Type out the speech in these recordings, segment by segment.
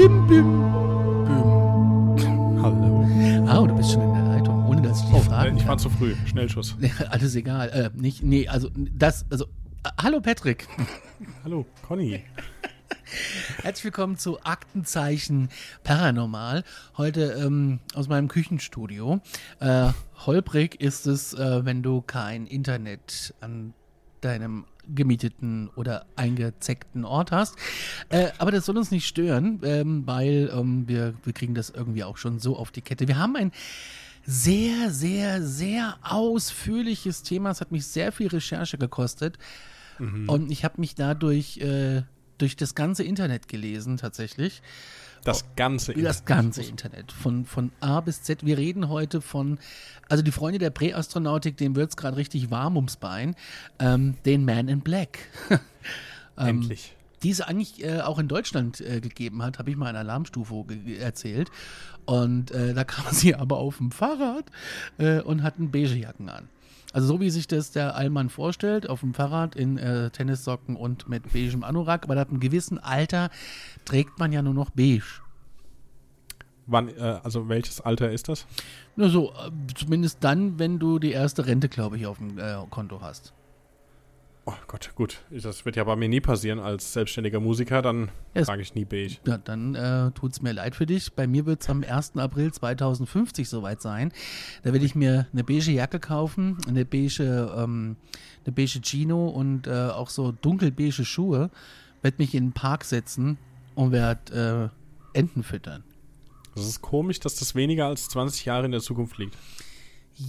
Bim, bim, bim. Hallo. Ah, du bist schon in der Leitung, ohne dass ich dich Oh, fragen ich war zu früh. Schnellschuss. Alles egal. Äh, nicht, nee, also das, also. äh, hallo Patrick. Hallo, Conny. Herzlich willkommen zu Aktenzeichen Paranormal. Heute ähm, aus meinem Küchenstudio. Äh, holprig ist es, äh, wenn du kein Internet an deinem gemieteten oder eingezeckten Ort hast. Äh, aber das soll uns nicht stören, ähm, weil ähm, wir, wir kriegen das irgendwie auch schon so auf die Kette. Wir haben ein sehr, sehr, sehr ausführliches Thema. Es hat mich sehr viel Recherche gekostet. Und ich habe mich dadurch äh, durch das ganze Internet gelesen, tatsächlich. Das ganze Das ganze Internet. Von, von A bis Z. Wir reden heute von, also die Freunde der Präastronautik, denen wird es gerade richtig warm ums Bein. Ähm, den Man in Black. Endlich. die es eigentlich äh, auch in Deutschland äh, gegeben hat, habe ich mal in Alarmstufe erzählt. Und äh, da kam sie aber auf dem Fahrrad äh, und hatten Beigejacken an. Also so wie sich das der Allmann vorstellt, auf dem Fahrrad in äh, Tennissocken und mit beigem Anorak, aber ab einem gewissen Alter trägt man ja nur noch beige. Wann, äh, also welches Alter ist das? Nur so, äh, zumindest dann, wenn du die erste Rente, glaube ich, auf dem äh, Konto hast. Oh Gott, gut. Das wird ja bei mir nie passieren als selbstständiger Musiker. Dann trage ich nie beige. Ja, dann äh, tut es mir leid für dich. Bei mir wird es am 1. April 2050 soweit sein. Da will ich mir eine beige Jacke kaufen, eine beige, ähm, eine beige Chino und äh, auch so dunkelbeige Schuhe. Werde mich in den Park setzen und werde äh, Enten füttern. Das ist komisch, dass das weniger als 20 Jahre in der Zukunft liegt.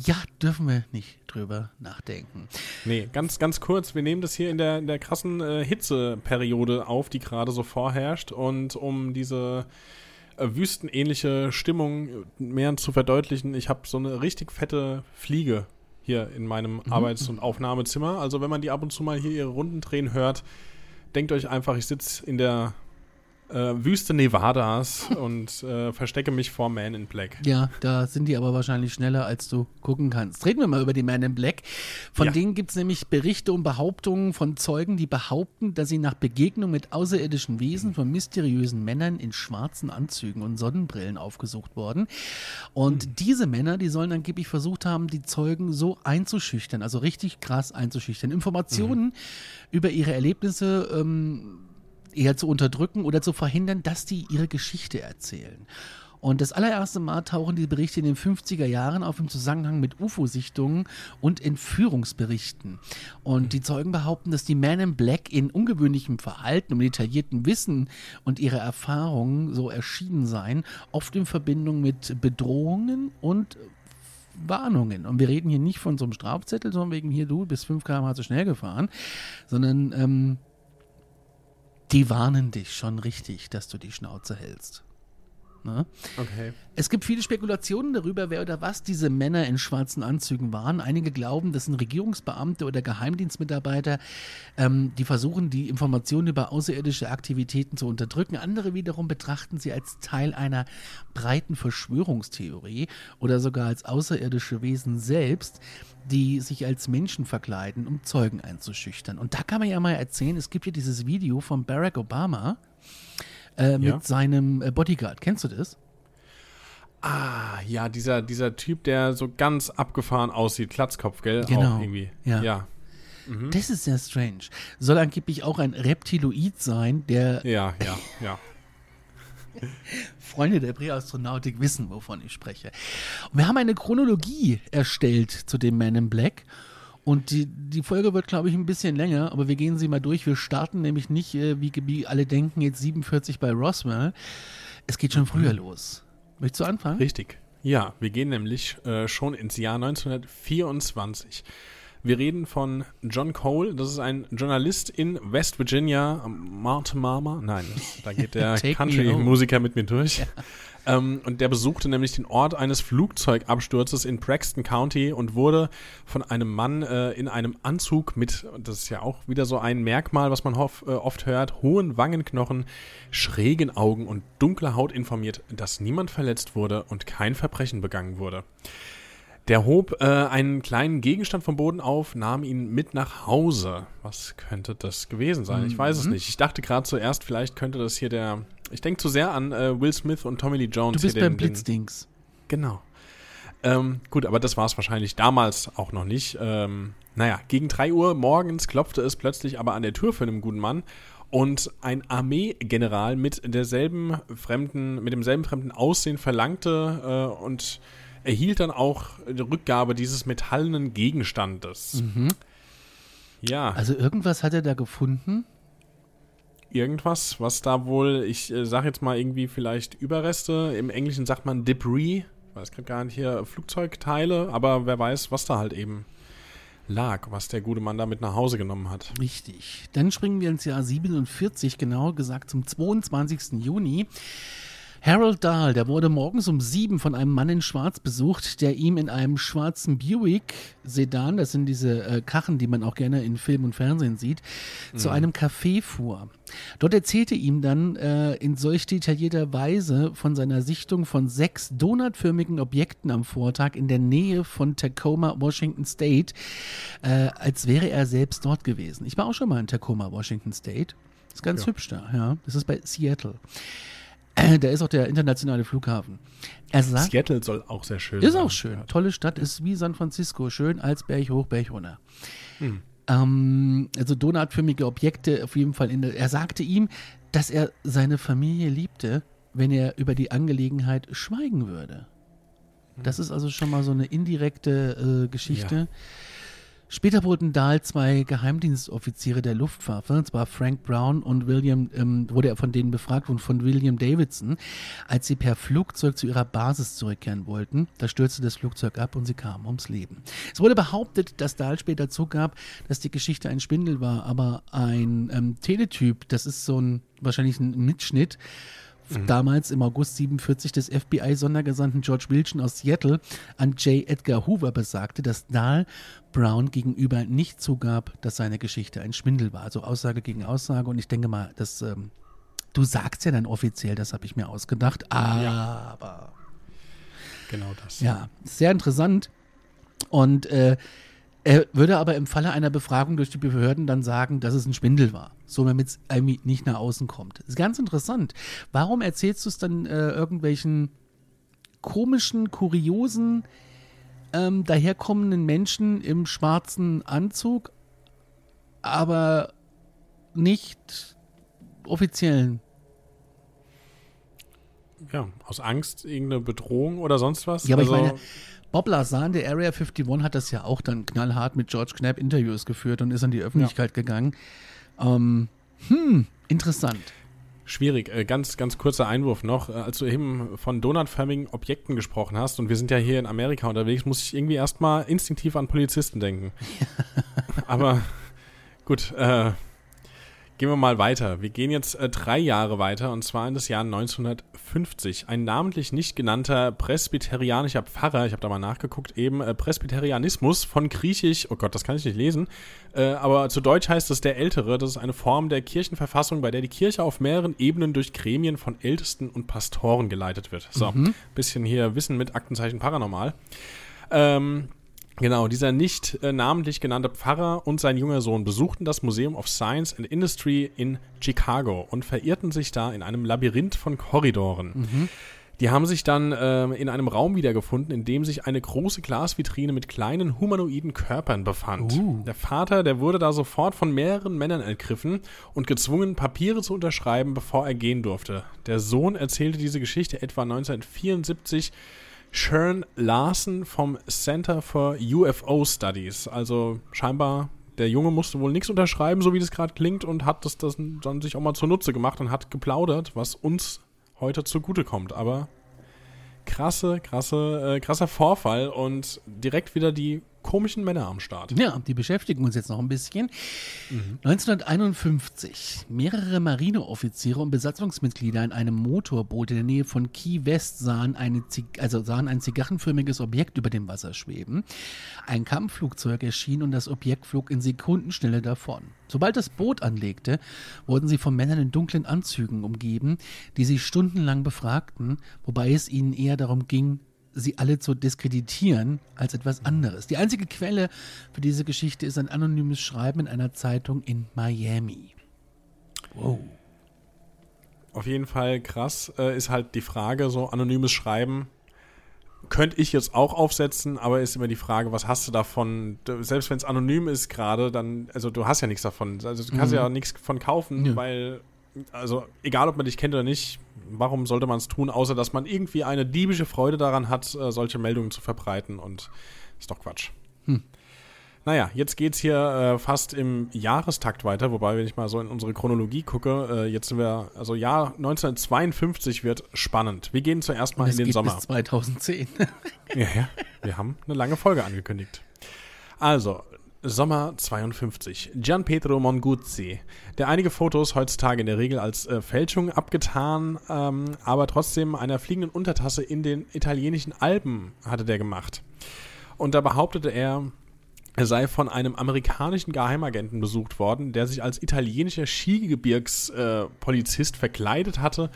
Ja, dürfen wir nicht drüber nachdenken. Nee, ganz, ganz kurz. Wir nehmen das hier in der, in der krassen äh, Hitzeperiode auf, die gerade so vorherrscht. Und um diese äh, wüstenähnliche Stimmung mehr zu verdeutlichen, ich habe so eine richtig fette Fliege hier in meinem Arbeits- und Aufnahmezimmer. Also wenn man die ab und zu mal hier ihre Runden drehen hört, denkt euch einfach, ich sitze in der äh, Wüste Nevadas und äh, verstecke mich vor Man in Black. Ja, da sind die aber wahrscheinlich schneller, als du gucken kannst. Reden wir mal über die Man in Black. Von Ja. denen gibt es nämlich Berichte und Behauptungen von Zeugen, die behaupten, dass sie nach Begegnung mit außerirdischen Wesen von mysteriösen Männern in schwarzen Anzügen und Sonnenbrillen aufgesucht wurden. Und diese Männer, die sollen angeblich versucht haben, die Zeugen so einzuschüchtern, also richtig krass einzuschüchtern. Informationen über ihre Erlebnisse ähm, eher zu unterdrücken oder zu verhindern, dass die ihre Geschichte erzählen. Und das allererste Mal tauchen die Berichte in den 50er Jahren auf im Zusammenhang mit UFO-Sichtungen und Entführungsberichten. Und die Zeugen behaupten, dass die Man in Black in ungewöhnlichem Verhalten und detailliertem Wissen und ihre Erfahrungen so erschienen seien, oft in Verbindung mit Bedrohungen und Warnungen. Und wir reden hier nicht von so einem Strafzettel, sondern wegen hier, du bist 5 km zu schnell gefahren, sondern ähm, die warnen dich schon richtig, dass du die Schnauze hältst. Ne? Okay. Es gibt viele Spekulationen darüber, wer oder was diese Männer in schwarzen Anzügen waren. Einige glauben, das sind Regierungsbeamte oder Geheimdienstmitarbeiter, ähm, die versuchen, die Informationen über außerirdische Aktivitäten zu unterdrücken. Andere wiederum betrachten sie als Teil einer breiten Verschwörungstheorie oder sogar als außerirdische Wesen selbst, die sich als Menschen verkleiden, um Zeugen einzuschüchtern. Und da kann man ja mal erzählen, es gibt ja dieses Video von Barack Obama äh, mit Ja. seinem äh, Bodyguard. Kennst du das? Ah, ja, dieser, dieser Typ, der so ganz abgefahren aussieht, Klatzkopf, gell? Genau. Auch irgendwie. Ja. Ja. Das ist sehr strange. Soll angeblich auch ein Reptiloid sein, der Ja, ja, ja. Freunde der Präastronautik wissen, wovon ich spreche. Und wir haben eine Chronologie erstellt zu dem Man in Black. Und die, die Folge wird, glaube ich, ein bisschen länger, aber wir gehen sie mal durch. Wir starten nämlich nicht, äh, wie, wie alle denken, jetzt 47 bei Roswell. Es geht schon früher los. Möchtest du anfangen? Richtig. Ja, wir gehen nämlich äh, schon ins Jahr 1924. Wir reden von John Cole, das ist ein Journalist in West Virginia, Mount Mama. Nein, da geht der Country-Musiker mit mir durch. Ähm, und der besuchte nämlich den Ort eines Flugzeugabsturzes in Braxton County und wurde von einem Mann äh, in einem Anzug mit, das ist ja auch wieder so ein Merkmal, was man hof, äh, oft hört, hohen Wangenknochen, schrägen Augen und dunkler Haut informiert, dass niemand verletzt wurde und kein Verbrechen begangen wurde. Der hob äh, einen kleinen Gegenstand vom Boden auf, nahm ihn mit nach Hause. Was könnte das gewesen sein? Ich weiß es Mhm. nicht. Ich dachte gerade zuerst, vielleicht könnte das hier der. Ich denke zu sehr an äh, Will Smith und Tommy Lee Jones. Du bist hier beim den, den, Blitzdings. Genau. Ähm, gut, aber das war es wahrscheinlich damals auch noch nicht. Ähm, naja, gegen 3 Uhr morgens klopfte es plötzlich aber an der Tür für einen guten Mann und ein Armeegeneral mit derselben fremden, mit demselben fremden Aussehen verlangte äh, und erhielt dann auch die Rückgabe dieses metallenen Gegenstandes. Ja, Also irgendwas hat er da gefunden. irgendwas, was da wohl, ich äh, sag jetzt mal irgendwie vielleicht Überreste, im Englischen sagt man Debris, ich weiß gerade gar nicht hier, Flugzeugteile, aber wer weiß, was da halt eben lag, was der gute Mann da mit nach Hause genommen hat. Richtig. Dann springen wir ins Jahr 47, genauer gesagt zum 22. Juni. Harold Dahl, der wurde morgens um sieben von einem Mann in Schwarz besucht, der ihm in einem schwarzen Buick Sedan, das sind diese äh, Karren, die man auch gerne in Film und Fernsehen sieht, zu einem Café fuhr. Dort erzählte ihm dann äh, in solch detaillierter Weise von seiner Sichtung von sechs donutförmigen Objekten am Vortag in der Nähe von Tacoma, Washington State, äh, als wäre er selbst dort gewesen. Ich war auch schon mal in Tacoma, Washington State. Ist ganz Ja. hübsch da, ja. Das ist bei Seattle. Äh, da ist auch der internationale Flughafen. Sagt, Seattle soll auch sehr schön ist sein. auch schön. Tolle Stadt, ist wie San Francisco. Schön als Berg hoch, Berg runter. Ähm, also donutförmige Objekte auf jeden Fall. In der, er sagte ihm, dass er seine Familie liebte, wenn er über die Angelegenheit schweigen würde. Das ist also schon mal so eine indirekte äh, Geschichte. Später wurden Dahl zwei Geheimdienstoffiziere der Luftwaffe, und zwar Frank Brown und William, ähm, wurde er von denen befragt und von William Davidson, als sie per Flugzeug zu ihrer Basis zurückkehren wollten. Da stürzte das Flugzeug ab und sie kamen ums Leben. Es wurde behauptet, dass Dahl später zugab, dass die Geschichte ein Spindel war, aber ein ähm, Teletyp, das ist so ein wahrscheinlich ein Mitschnitt, damals im August 47 des FBI-Sondergesandten George Wilson aus Seattle an J. Edgar Hoover besagte, dass Dahl Brown gegenüber nicht zugab, dass seine Geschichte ein Schwindel war. Also Aussage gegen Aussage. Und ich denke mal, dass ähm, du sagst ja dann offiziell, das habe ich mir ausgedacht. Aber Genau das. ja, sehr interessant. Und äh, er würde aber im Falle einer Befragung durch die Behörden dann sagen, dass es ein Schwindel war. So damit es irgendwie nicht nach außen kommt. Das ist ganz interessant. Warum erzählst du es dann äh, irgendwelchen komischen, kuriosen, ähm, daherkommenden Menschen im schwarzen Anzug, aber nicht offiziellen? Ja, aus Angst, irgendeine Bedrohung oder sonst was. Ja, aber also, ich meine, Bob Lazar, der Area 51, hat das ja auch dann knallhart mit George Knapp Interviews geführt und ist an die Öffentlichkeit gegangen. Ähm, hm, interessant. Schwierig. Äh, ganz, ganz kurzer Einwurf noch. Äh, Als du eben von donutförmigen Objekten gesprochen hast und wir sind ja hier in Amerika unterwegs, muss ich irgendwie erstmal instinktiv an Polizisten denken. Aber gut, äh, gehen wir mal weiter. Wir gehen jetzt äh, drei Jahre weiter und zwar in das Jahr 1950. Ein namentlich nicht genannter presbyterianischer Pfarrer, ich habe da mal nachgeguckt, eben äh, Presbyterianismus von Griechisch, oh Gott, das kann ich nicht lesen, äh, aber zu Deutsch heißt es der Ältere. Das ist eine Form der Kirchenverfassung, bei der die Kirche auf mehreren Ebenen durch Gremien von Ältesten und Pastoren geleitet wird. So, bisschen hier Wissen mit Aktenzeichen Paranormal. Ähm, Genau, dieser nicht äh, namentlich genannte Pfarrer und sein junger Sohn besuchten das Museum of Science and Industry in Chicago und verirrten sich da in einem Labyrinth von Korridoren. Die haben sich dann ähm, in einem Raum wiedergefunden, in dem sich eine große Glasvitrine mit kleinen humanoiden Körpern befand. Uh. Der Vater, der wurde da sofort von mehreren Männern ergriffen und gezwungen, Papiere zu unterschreiben, bevor er gehen durfte. Der Sohn erzählte diese Geschichte etwa 1974 Shern Larson vom Center for UFO Studies. Also scheinbar, der Junge musste wohl nichts unterschreiben, so wie das gerade klingt, und hat das, das dann sich auch mal zunutze gemacht und hat geplaudert, was uns heute zugutekommt. Aber krasse, krasse, äh, krasser Vorfall und direkt wieder die komischen Männer am Start. Ja, die beschäftigen uns jetzt noch ein bisschen. Mhm. 1951. Mehrere Marineoffiziere und Besatzungsmitglieder in einem Motorboot in der Nähe von Key West sahen, eine, also sahen ein zigarrenförmiges Objekt über dem Wasser schweben. Ein Kampfflugzeug erschien und das Objekt flog in Sekundenschnelle davon. Sobald das Boot anlegte, wurden sie von Männern in dunklen Anzügen umgeben, die sie stundenlang befragten, wobei es ihnen eher darum ging, sie alle zu diskreditieren als etwas anderes. Die einzige Quelle für diese Geschichte ist ein anonymes Schreiben in einer Zeitung in Miami. Wow. Auf jeden Fall krass äh, ist halt die Frage, so anonymes Schreiben könnte ich jetzt auch aufsetzen, aber ist immer die Frage, was hast du davon? Selbst wenn es anonym ist gerade, dann, also du hast ja nichts davon. Also du kannst mhm. ja nichts von kaufen, ja. weil also egal ob man dich kennt oder nicht, warum sollte man es tun, außer dass man irgendwie eine diebische Freude daran hat, äh, solche Meldungen zu verbreiten und ist doch Quatsch. Hm. Naja, jetzt geht es hier äh, fast im Jahrestakt weiter, wobei, wenn ich mal so in unsere Chronologie gucke, äh, jetzt sind wir, also Jahr 1952 wird spannend. Wir gehen zuerst mal in den geht Sommer. Bis 2010. ja, ja, wir haben eine lange Folge angekündigt. Also, Sommer 52. Gian Pietro Monguzzi, der einige Fotos heutzutage in der Regel als äh, Fälschung abgetan, ähm, aber trotzdem einer fliegenden Untertasse in den italienischen Alpen hatte der gemacht. Und da behauptete er, er sei von einem amerikanischen Geheimagenten besucht worden, der sich als italienischer Skigebirgspolizist äh, verkleidet hatte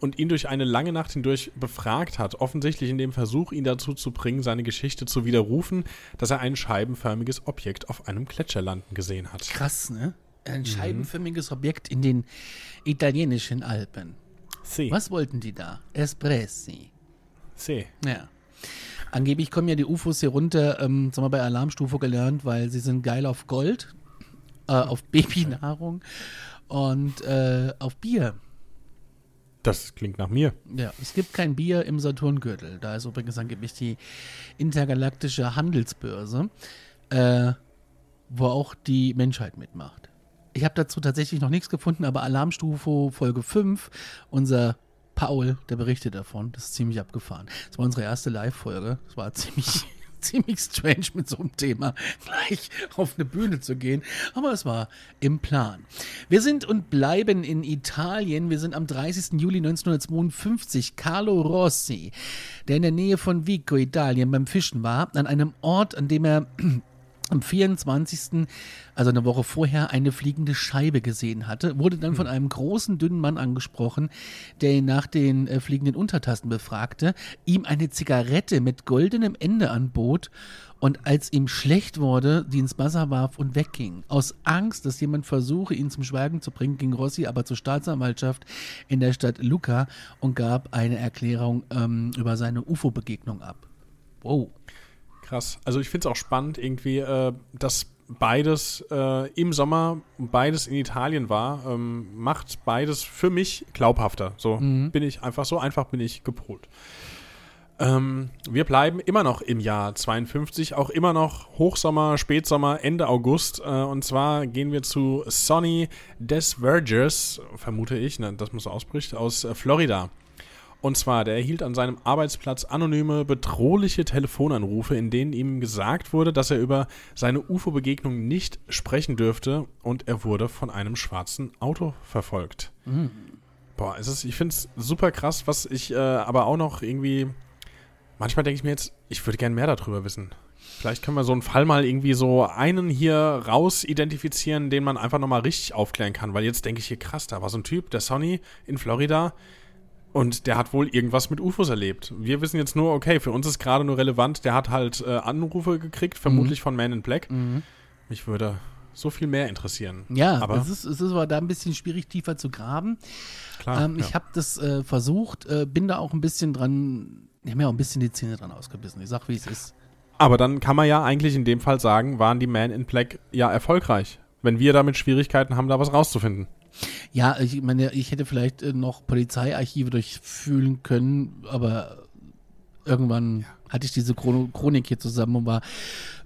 und ihn durch eine lange Nacht hindurch befragt hat, offensichtlich in dem Versuch, ihn dazu zu bringen, seine Geschichte zu widerrufen, dass er ein scheibenförmiges Objekt auf einem Gletscher landen gesehen hat. Krass, ne? Ein mhm. scheibenförmiges Objekt in den italienischen Alpen. Si. Was wollten die da? Espressi. Si. Ja. Angeblich kommen ja die UFOs hier runter, ähm, sagen wir bei Alarmstufe gelernt, weil sie sind geil auf Gold, äh, auf Babynahrung und äh, auf Bier. Das klingt nach mir. Ja, es gibt kein Bier im Saturngürtel. Da ist übrigens angeblich die intergalaktische Handelsbörse, äh, wo auch die Menschheit mitmacht. Ich habe dazu tatsächlich noch nichts gefunden, aber Alarmstufe Folge 5, unser Paul, der berichtet davon. Das ist ziemlich abgefahren. Das war unsere erste Live-Folge. Das war ziemlich ziemlich strange mit so einem Thema gleich auf eine Bühne zu gehen, aber es war im Plan. Wir sind und bleiben in Italien. Wir sind am 30. Juli 1952. Carlo Rossi, der in der Nähe von Vico, Italien, beim Fischen war, an einem Ort, an dem er am 24., also eine Woche vorher, eine fliegende Scheibe gesehen hatte, wurde dann von hm. einem großen, dünnen Mann angesprochen, der ihn nach den äh, fliegenden Untertassen befragte, ihm eine Zigarette mit goldenem Ende anbot und als ihm schlecht wurde, die ins Wasser warf und wegging. Aus Angst, dass jemand versuche, ihn zum Schweigen zu bringen, ging Rossi aber zur Staatsanwaltschaft in der Stadt Lucca und gab eine Erklärung ähm, über seine UFO-Begegnung ab. Wow. Krass. Also ich finde es auch spannend irgendwie, äh, dass beides äh, im Sommer, beides in Italien war, ähm, macht beides für mich glaubhafter. So mhm. bin ich einfach, so einfach bin ich gepolt. Ähm, wir bleiben immer noch im Jahr 52, auch immer noch Hochsommer, Spätsommer, Ende August. Äh, und zwar gehen wir zu Sonny Desvergers, vermute ich, ne, dass man so ausspricht, aus äh, Florida. Und zwar, der erhielt an seinem Arbeitsplatz anonyme, bedrohliche Telefonanrufe, in denen ihm gesagt wurde, dass er über seine UFO-Begegnung nicht sprechen dürfte und er wurde von einem schwarzen Auto verfolgt. Mhm. Boah, es ist, ich finde es super krass, was ich äh, aber auch noch irgendwie. Manchmal denke ich mir jetzt, ich würde gerne mehr darüber wissen. Vielleicht können wir so einen Fall mal irgendwie so einen hier raus identifizieren, den man einfach nochmal richtig aufklären kann. Weil jetzt denke ich hier, krass, da war so ein Typ, der Sonny in Florida, und der hat wohl irgendwas mit UFOs erlebt. Wir wissen jetzt nur, okay, für uns ist gerade nur relevant, der hat halt äh, Anrufe gekriegt, vermutlich mhm. von Man in Black. Mhm. Mich würde so viel mehr interessieren. Ja, aber es ist, es ist aber da ein bisschen schwierig, tiefer zu graben. Klar. Ähm, ja. Ich habe das äh, versucht, äh, bin da auch ein bisschen dran, ich habe mir auch ein bisschen die Zähne dran ausgebissen. Ich sag, wie es ist. Aber dann kann man ja eigentlich in dem Fall sagen, waren die Man in Black ja erfolgreich. Wenn wir damit Schwierigkeiten haben, da was rauszufinden. Ja, ich meine, ich hätte vielleicht äh, noch Polizeiarchive durchfühlen können, aber irgendwann hatte ich diese Chronik hier zusammen und war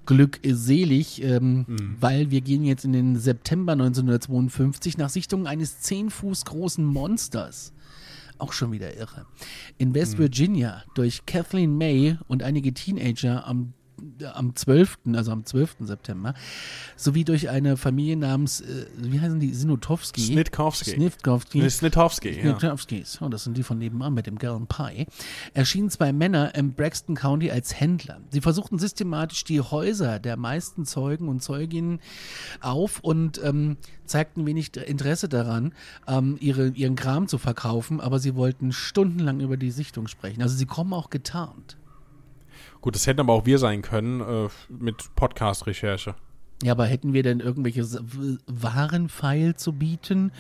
glückselig, ähm, weil wir gehen jetzt in den September 1952 nach Sichtung eines 10 Fuß großen Monsters. Auch schon wieder irre. In West Virginia durch Kathleen May und einige Teenager am am 12., also am 12. September, sowie durch eine Familie namens, äh, wie heißen die, Sinutowski? Snitkowski. Snitkowski. Nee, Snitowski, ja. Snitowskis, oh, das sind die von nebenan mit dem Gallon Pie, erschienen zwei Männer im Braxton County als Händler. Sie versuchten systematisch die Häuser der meisten Zeugen und Zeuginnen auf und ähm, zeigten wenig Interesse daran, ähm, ihre, ihren Kram zu verkaufen, aber sie wollten stundenlang über die Sichtung sprechen. Also sie kommen auch getarnt. Gut, das hätten aber auch wir sein können äh, mit Podcast-Recherche. Ja, aber hätten wir denn irgendwelche S- W- Warenpfeil zu bieten,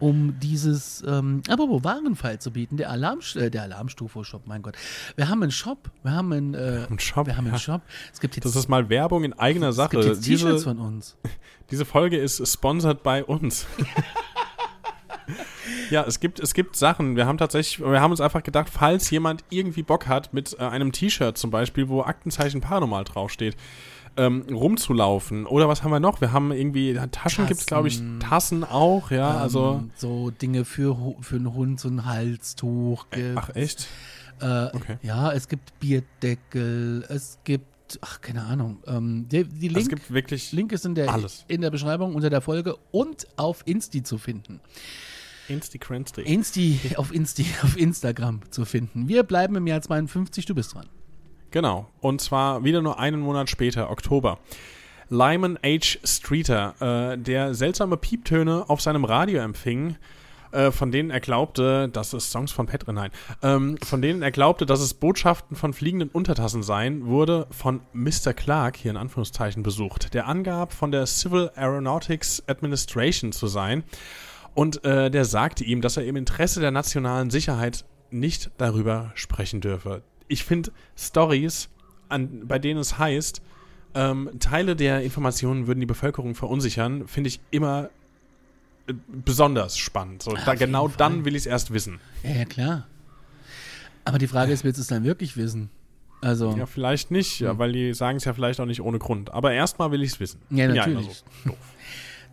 um dieses, ähm, aber wo Warenpfeil zu bieten? Der Alarm, äh, der Alarmstufe-Shop, mein Gott. Wir haben einen Shop, wir haben einen, äh, Einen Shop, wir haben einen ja. Shop. Es gibt jetzt, Das ist mal Werbung in eigener es Sache. gibt jetzt T-Shirts von uns. diese Folge ist sponsored bei uns. ja, es gibt, es gibt Sachen. Wir haben tatsächlich, wir haben uns einfach gedacht, falls jemand irgendwie Bock hat, mit äh, einem T-Shirt zum Beispiel, wo Aktenzeichen Paranormal draufsteht, ähm, rumzulaufen. Oder was haben wir noch? Wir haben irgendwie, Taschen gibt es, glaube ich, Tassen auch, ja, also. ähm, so Dinge für, für einen Hund, so ein Halstuch. gibt's. Ach, echt? Äh, Okay. Ja, es gibt Bierdeckel, es gibt, ach, keine Ahnung. Ähm, die, die Link, es gibt wirklich Link ist in der, alles. in der Beschreibung unter der Folge und auf Insti zu finden. Insti-Cransti. Insti, auf Insti, auf Instagram zu finden. Wir bleiben im Jahr 52, du bist dran. Genau. Und zwar wieder nur einen Monat später, Oktober. Lyman H. Streeter, äh, der seltsame Pieptöne auf seinem Radio empfing, äh, von denen er glaubte, dass es Songs von Petre, nein, ähm, von denen er glaubte, dass es Botschaften von fliegenden Untertassen seien, wurde von Mr. Clark, hier in Anführungszeichen, besucht, der angab, von der Civil Aeronautics Administration zu sein. Und äh, der sagte ihm, dass er im Interesse der nationalen Sicherheit nicht darüber sprechen dürfe. Ich finde Stories, bei denen es heißt, ähm, Teile der Informationen würden die Bevölkerung verunsichern, finde ich immer äh, besonders spannend. So, da, genau Fall. dann will ich es erst wissen. Ja, ja, klar. Aber die Frage ist, willst du es dann wirklich wissen? Also, Ja, vielleicht nicht, ja, weil die sagen es ja vielleicht auch nicht ohne Grund. Aber erstmal will ich es wissen. Ja, natürlich. immer so doof.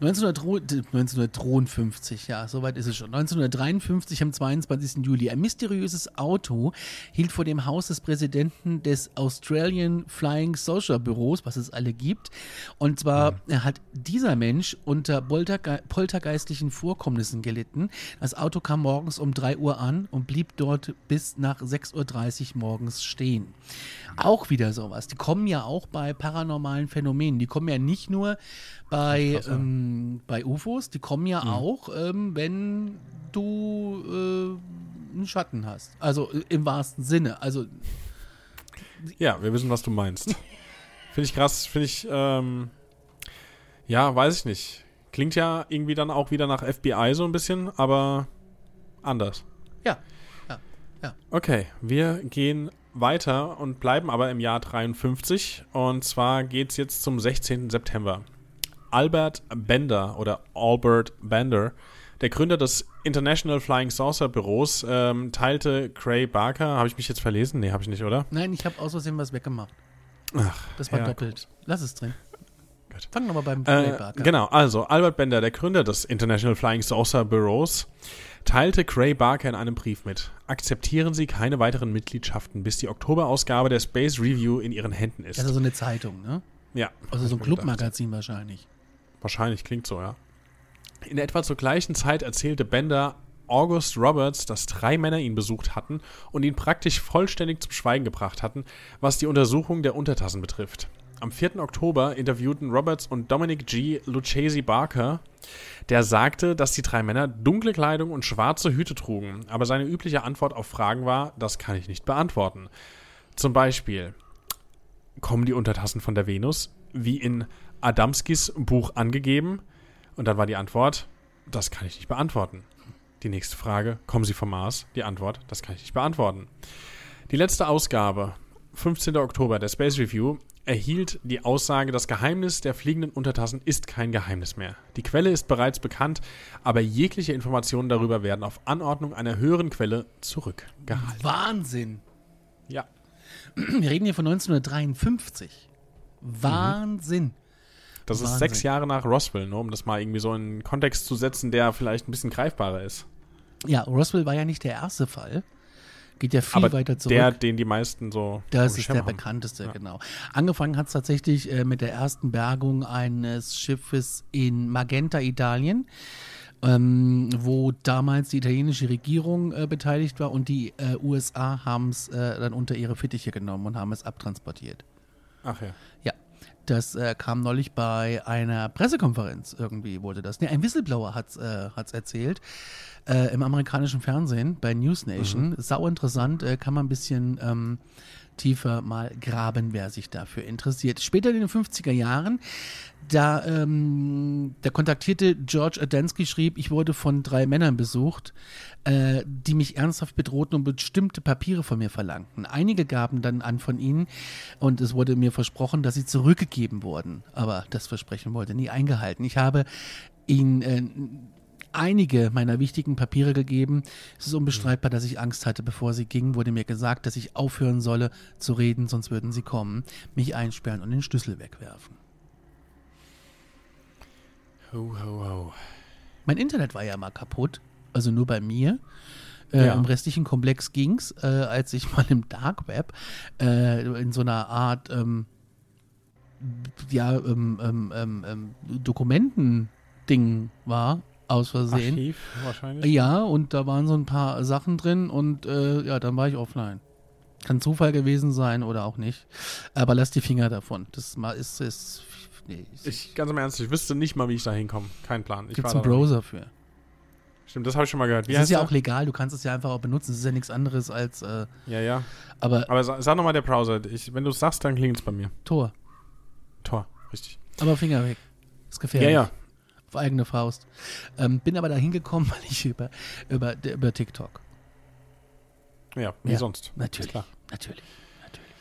1903 1953, ja, soweit ist es schon. 1953 am 22. Juli. Ein mysteriöses Auto hielt vor dem Haus des Präsidenten des Australian Flying Saucer Büros, was es alle gibt. Und zwar hat dieser Mensch unter Polterge poltergeistlichen Vorkommnissen gelitten. Das Auto kam morgens um 3 Uhr an und blieb dort bis nach 6.30 Uhr morgens stehen. Auch wieder sowas. Die kommen ja auch bei paranormalen Phänomenen. Die kommen ja nicht nur bei, ähm, bei UFOs, die kommen ja auch, ähm, wenn du äh, einen Schatten hast. Also äh, im wahrsten Sinne. Also Ja, wir wissen, was du meinst. Finde ich krass, finde ich, ähm, ja, weiß ich nicht. Klingt ja irgendwie dann auch wieder nach FBI so ein bisschen, aber anders. ja, ja, ja. Okay, wir gehen weiter und bleiben aber im Jahr 53. Und zwar geht es jetzt zum 16. September. Albert Bender oder Albert Bender, der Gründer des International Flying Saucer Büros, ähm, teilte Cray Barker. Habe ich mich jetzt verlesen? Nee, habe ich nicht, oder? Nein, ich habe aus Versehen was weggemacht. Ach, Das war ja, doppelt. Lass es drin. Gut. Fang nochmal beim Äh, an. genau, also Albert Bender, der Gründer des International Flying Saucer Bureaus, teilte Cray Barker in einem Brief mit. Akzeptieren Sie keine weiteren Mitgliedschaften, bis die Oktoberausgabe der Space Review in Ihren Händen ist. Also so eine Zeitung, ne? ja. Also so ein. Clubmagazin wahrscheinlich. Wahrscheinlich klingt so, ja. In etwa zur gleichen Zeit erzählte Bender August Roberts, dass drei Männer ihn besucht hatten und ihn praktisch vollständig zum Schweigen gebracht hatten, was die Untersuchung der Untertassen betrifft. Am 4. Oktober interviewten Roberts und Dominic G. Lucchesi Barker, der sagte, dass die drei Männer dunkle Kleidung und schwarze Hüte trugen, aber seine übliche Antwort auf Fragen war, das kann ich nicht beantworten. Zum Beispiel, kommen die Untertassen von der Venus, wie in Adamskis Buch angegeben? Und dann war die Antwort, das kann ich nicht beantworten. Die nächste Frage, kommen sie vom Mars? Die Antwort, das kann ich nicht beantworten. Die letzte Ausgabe, 15. Oktober der Space Review, erhielt die Aussage, das Geheimnis der fliegenden Untertassen ist kein Geheimnis mehr. Die Quelle ist bereits bekannt, aber jegliche Informationen darüber werden auf Anordnung einer höheren Quelle zurückgehalten. Wahnsinn. Ja. Wir reden hier von 1953. Wahnsinn. Das ist Wahnsinn. sechs Jahre nach Roswell, nur um das mal irgendwie so in einen Kontext zu setzen, der vielleicht ein bisschen greifbarer ist. Ja, Roswell war ja nicht der erste Fall. Geht ja viel Aber weiter zurück. der, den die meisten so. Das ist der haben. bekannteste, Ja. genau. Angefangen hat es tatsächlich äh, mit der ersten Bergung eines Schiffes in Magenta, Italien, ähm, wo damals die italienische Regierung äh, beteiligt war und die äh, USA haben es äh, dann unter ihre Fittiche genommen und haben es abtransportiert. Ach ja. Ja, das äh, kam neulich bei einer Pressekonferenz irgendwie, wurde das. Ne, ein Whistleblower hat es äh, hat's erzählt. Äh, Im amerikanischen Fernsehen bei News Nation. Sau interessant, äh, kann man ein bisschen ähm, tiefer mal graben, wer sich dafür interessiert. Später in den 50er Jahren, da ähm, der kontaktierte George Adamski schrieb, ich wurde von drei Männern besucht, äh, die mich ernsthaft bedrohten und bestimmte Papiere von mir verlangten. Einige gaben dann an von ihnen und es wurde mir versprochen, dass sie zurückgegeben wurden. Aber das Versprechen wurde nie eingehalten. Ich habe ihnen äh, einige meiner wichtigen Papiere gegeben. Es ist unbestreitbar, dass ich Angst hatte, bevor sie gingen, wurde mir gesagt, dass ich aufhören solle zu reden, sonst würden sie kommen, mich einsperren und den Schlüssel wegwerfen. Ho, ho, ho. Mein Internet war ja mal kaputt, also nur bei mir. Äh, Ja. Im restlichen Komplex ging's, äh, als ich mal im Dark Web äh, in so einer Art ähm, ja, ähm, ähm, ähm, ähm, Dokumentending war, aus Versehen. Archiv wahrscheinlich. Ja, und da waren so ein paar Sachen drin und äh, ja, dann war ich offline. Kann Zufall gewesen sein oder auch nicht. Aber lass die Finger davon. Das ist, ist nee, es Ich, ganz im Ernst, ich wüsste nicht mal, wie ich da hinkomme. Kein Plan. Ich gibt war einen Browser für. nicht. Stimmt, das habe ich schon mal gehört. Wie Das ist ja der? auch legal, du kannst es ja einfach auch benutzen. Es ist ja nichts anderes als, äh, Ja, ja. aber Aber sag, sag nochmal der Browser. Ich, wenn du es sagst, dann klingt es bei mir. Tor. Tor, richtig. Aber Finger weg. Ist gefährlich. Ja, ja. Auf eigene Faust. Ähm, bin aber da hingekommen, weil ich über, über, über TikTok. Ja, wie Ja, sonst. Natürlich. Klar. Natürlich. Natürlich.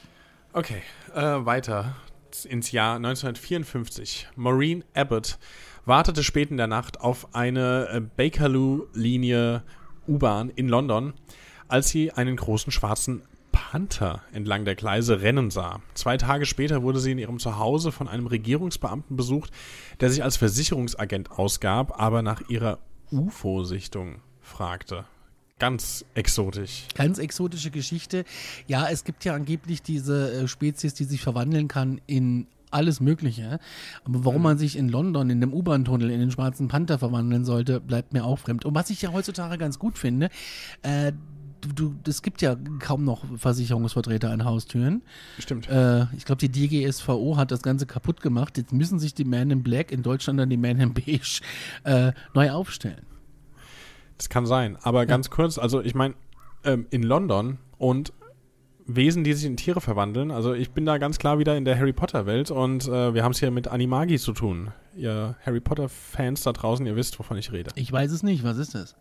Okay, äh, weiter ins Jahr 1954. Maureen Abbott wartete spät in der Nacht auf eine äh, Bakerloo-Linie U-Bahn in London, als sie einen großen schwarzen Panther entlang der Gleise rennen sah. Zwei Tage später wurde sie in ihrem Zuhause von einem Regierungsbeamten besucht, der sich als Versicherungsagent ausgab, aber nach ihrer UFO-Sichtung fragte. Ganz exotisch. Ganz exotische Geschichte. Ja, es gibt ja angeblich diese äh, Spezies, die sich verwandeln kann in alles Mögliche. Aber warum man sich in London in dem U-Bahn-Tunnel in den schwarzen Panther verwandeln sollte, bleibt mir auch fremd. Und was ich ja heutzutage ganz gut finde, äh, du, es gibt ja kaum noch Versicherungsvertreter an Haustüren. Stimmt. Äh, ich glaube, die DGSVO hat das Ganze kaputt gemacht. Jetzt müssen sich die Man in Black, in Deutschland dann die Man in Beige, äh, neu aufstellen. Das kann sein. Aber ganz kurz, also ich meine, ähm, in London und Wesen, die sich in Tiere verwandeln, also ich bin da ganz klar wieder in der Harry Potter-Welt und äh, wir haben es hier mit Animagi zu tun. Ihr Harry Potter-Fans da draußen, ihr wisst, wovon ich rede. Ich weiß es nicht. Was ist das?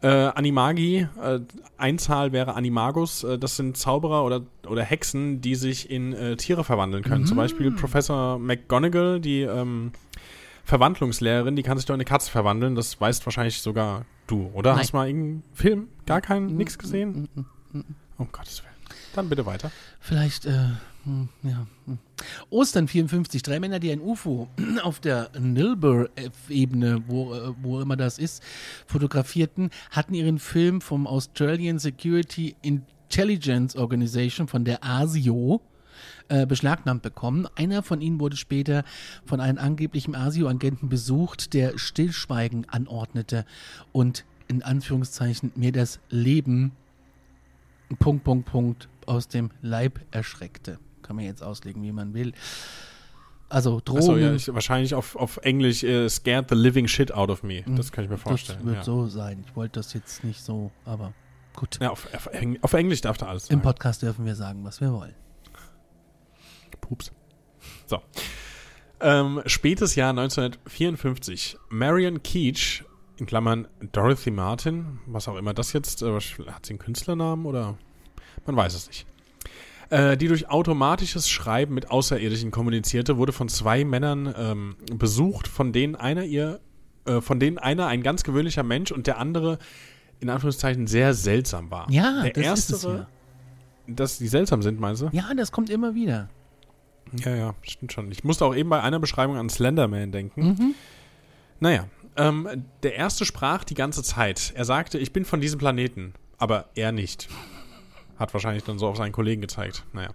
Äh, Animagi, äh, Einzahl wäre Animagus, äh, das sind Zauberer oder, oder Hexen, die sich in äh, Tiere verwandeln können. Zum Beispiel Professor McGonagall, die ähm, Verwandlungslehrerin, die kann sich doch in eine Katze verwandeln. Das weißt wahrscheinlich sogar du, oder? Nein. Hast du mal irgendeinen Film? Gar keinen? Nix gesehen? Um Gottes Willen. Dann bitte weiter. Vielleicht, äh, hm, ja. hm. Ostern 54, drei Männer, die ein UFO auf der Nilbur-Ebene, wo, äh, wo immer das ist, fotografierten, hatten ihren Film vom Australian Security Intelligence Organization, von der ASIO, äh, beschlagnahmt bekommen. Einer von ihnen wurde später von einem angeblichen ASIO-Agenten besucht, der Stillschweigen anordnete und in Anführungszeichen mir das Leben Punkt, Punkt, Punkt aus dem Leib erschreckte. Kann man jetzt auslegen, wie man will. Also Drohungen. Achso, ja, ich, wahrscheinlich auf, auf Englisch äh, scared the living shit out of me. Das kann ich mir vorstellen. das wird ja. so sein. Ich wollte das jetzt nicht so, aber gut. Ja, auf, auf, auf Englisch darf da alles Im sein. Podcast dürfen wir sagen, was wir wollen. Pups. So. Ähm, spätes Jahr 1954. Marion Keach, in Klammern Dorothy Martin, was auch immer das jetzt, äh, hat sie einen Künstlernamen oder? Man weiß es nicht. Äh, die durch automatisches Schreiben mit Außerirdischen kommunizierte, wurde von zwei Männern ähm, besucht, von denen einer ihr, äh, von denen einer ein ganz gewöhnlicher Mensch und der andere in Anführungszeichen sehr seltsam war. Ja, der das ist es erstere, ja. dass die seltsam sind, meinst du? Ja, das kommt immer wieder. Ja, ja, stimmt schon. Ich musste auch eben bei einer Beschreibung an Slenderman denken. Naja, ähm, der erste sprach die ganze Zeit. Er sagte, ich bin von diesem Planeten, aber er nicht. Hat wahrscheinlich dann so auf seinen Kollegen gezeigt. Naja.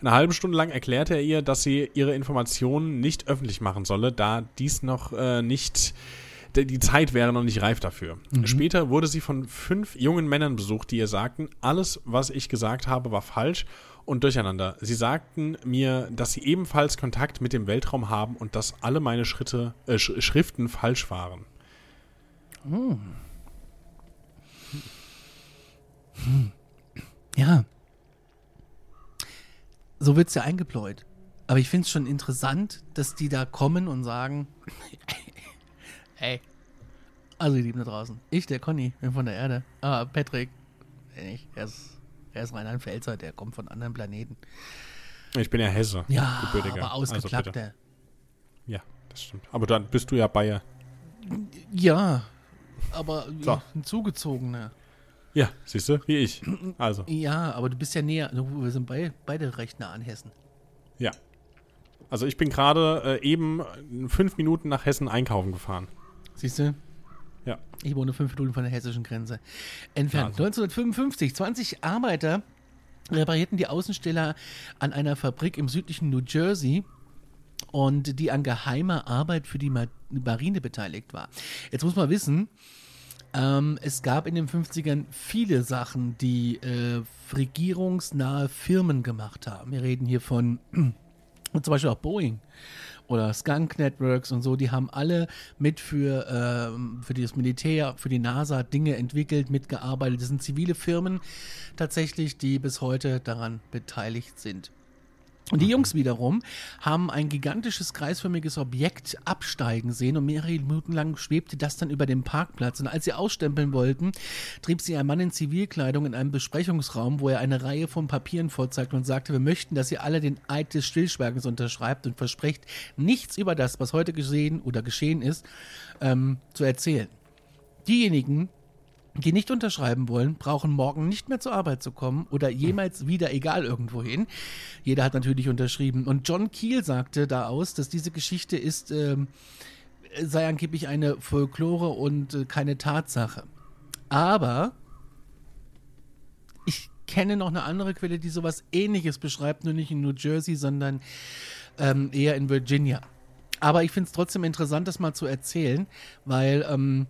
Eine halbe Stunde lang erklärte er ihr, dass sie ihre Informationen nicht öffentlich machen solle, da dies noch äh, nicht. Die Zeit wäre noch nicht reif dafür. Später wurde sie von fünf jungen Männern besucht, die ihr sagten, alles, was ich gesagt habe, war falsch und durcheinander. Sie sagten mir, dass sie ebenfalls Kontakt mit dem Weltraum haben und dass alle meine Schritte, äh, Sch Schriften falsch waren. Ja. So wird es ja eingepläut. Aber ich finde es schon interessant, dass die da kommen und sagen, ey, also ihr Lieben da draußen, ich, der Conny, bin von der Erde. Aber Patrick, ich, er ist, er ist Rheinland-Pfälzer, der kommt von anderen Planeten. Ich bin ja Hesse. Ja, gebürtiger. aber Also ausgeklappter. bitte. ja, das stimmt. Aber dann bist du ja Bayer. ja, aber So. ein zugezogener. Ja, siehst du, wie ich. Also, Ja, aber du bist ja näher, wir sind bei, beide recht nah an Hessen. ja. Also ich bin gerade äh, eben fünf Minuten nach Hessen einkaufen gefahren. Siehst du? Ja. Ich wohne fünf Minuten von der hessischen Grenze entfernt. Also. 1955, 20 Arbeiter reparierten die Außensteller an einer Fabrik im südlichen New Jersey und die an geheimer Arbeit für die Ma Marine beteiligt war. Jetzt muss man wissen, ähm, es gab in den 50ern viele Sachen, die äh, regierungsnahe Firmen gemacht haben. Wir reden hier von und zum Beispiel auch Boeing oder Skunk Networks und so, die haben alle mit für, ähm, für das Militär, für die NASA Dinge entwickelt, mitgearbeitet. Das sind zivile Firmen tatsächlich, die bis heute daran beteiligt sind. Und die Jungs wiederum haben ein gigantisches kreisförmiges Objekt absteigen sehen und mehrere Minuten lang schwebte das dann über dem Parkplatz. Und als sie ausstempeln wollten, trieb sie ein Mann in Zivilkleidung in einem Besprechungsraum, wo er eine Reihe von Papieren vorzeigte und sagte, wir möchten, dass ihr alle den Eid des Stillschweigens unterschreibt und versprecht, nichts über das, was heute gesehen oder geschehen ist, ähm, zu erzählen. Diejenigen, die nicht unterschreiben wollen, brauchen morgen nicht mehr zur Arbeit zu kommen oder jemals wieder, egal irgendwohin. Jeder hat natürlich unterschrieben. Und John Keel sagte da aus, dass diese Geschichte ist, ähm, sei angeblich eine Folklore und äh, keine Tatsache. Aber ich kenne noch eine andere Quelle, die sowas ähnliches beschreibt, nur nicht in New Jersey, sondern ähm, eher in Virginia. Aber ich finde es trotzdem interessant, das mal zu erzählen, weil ähm,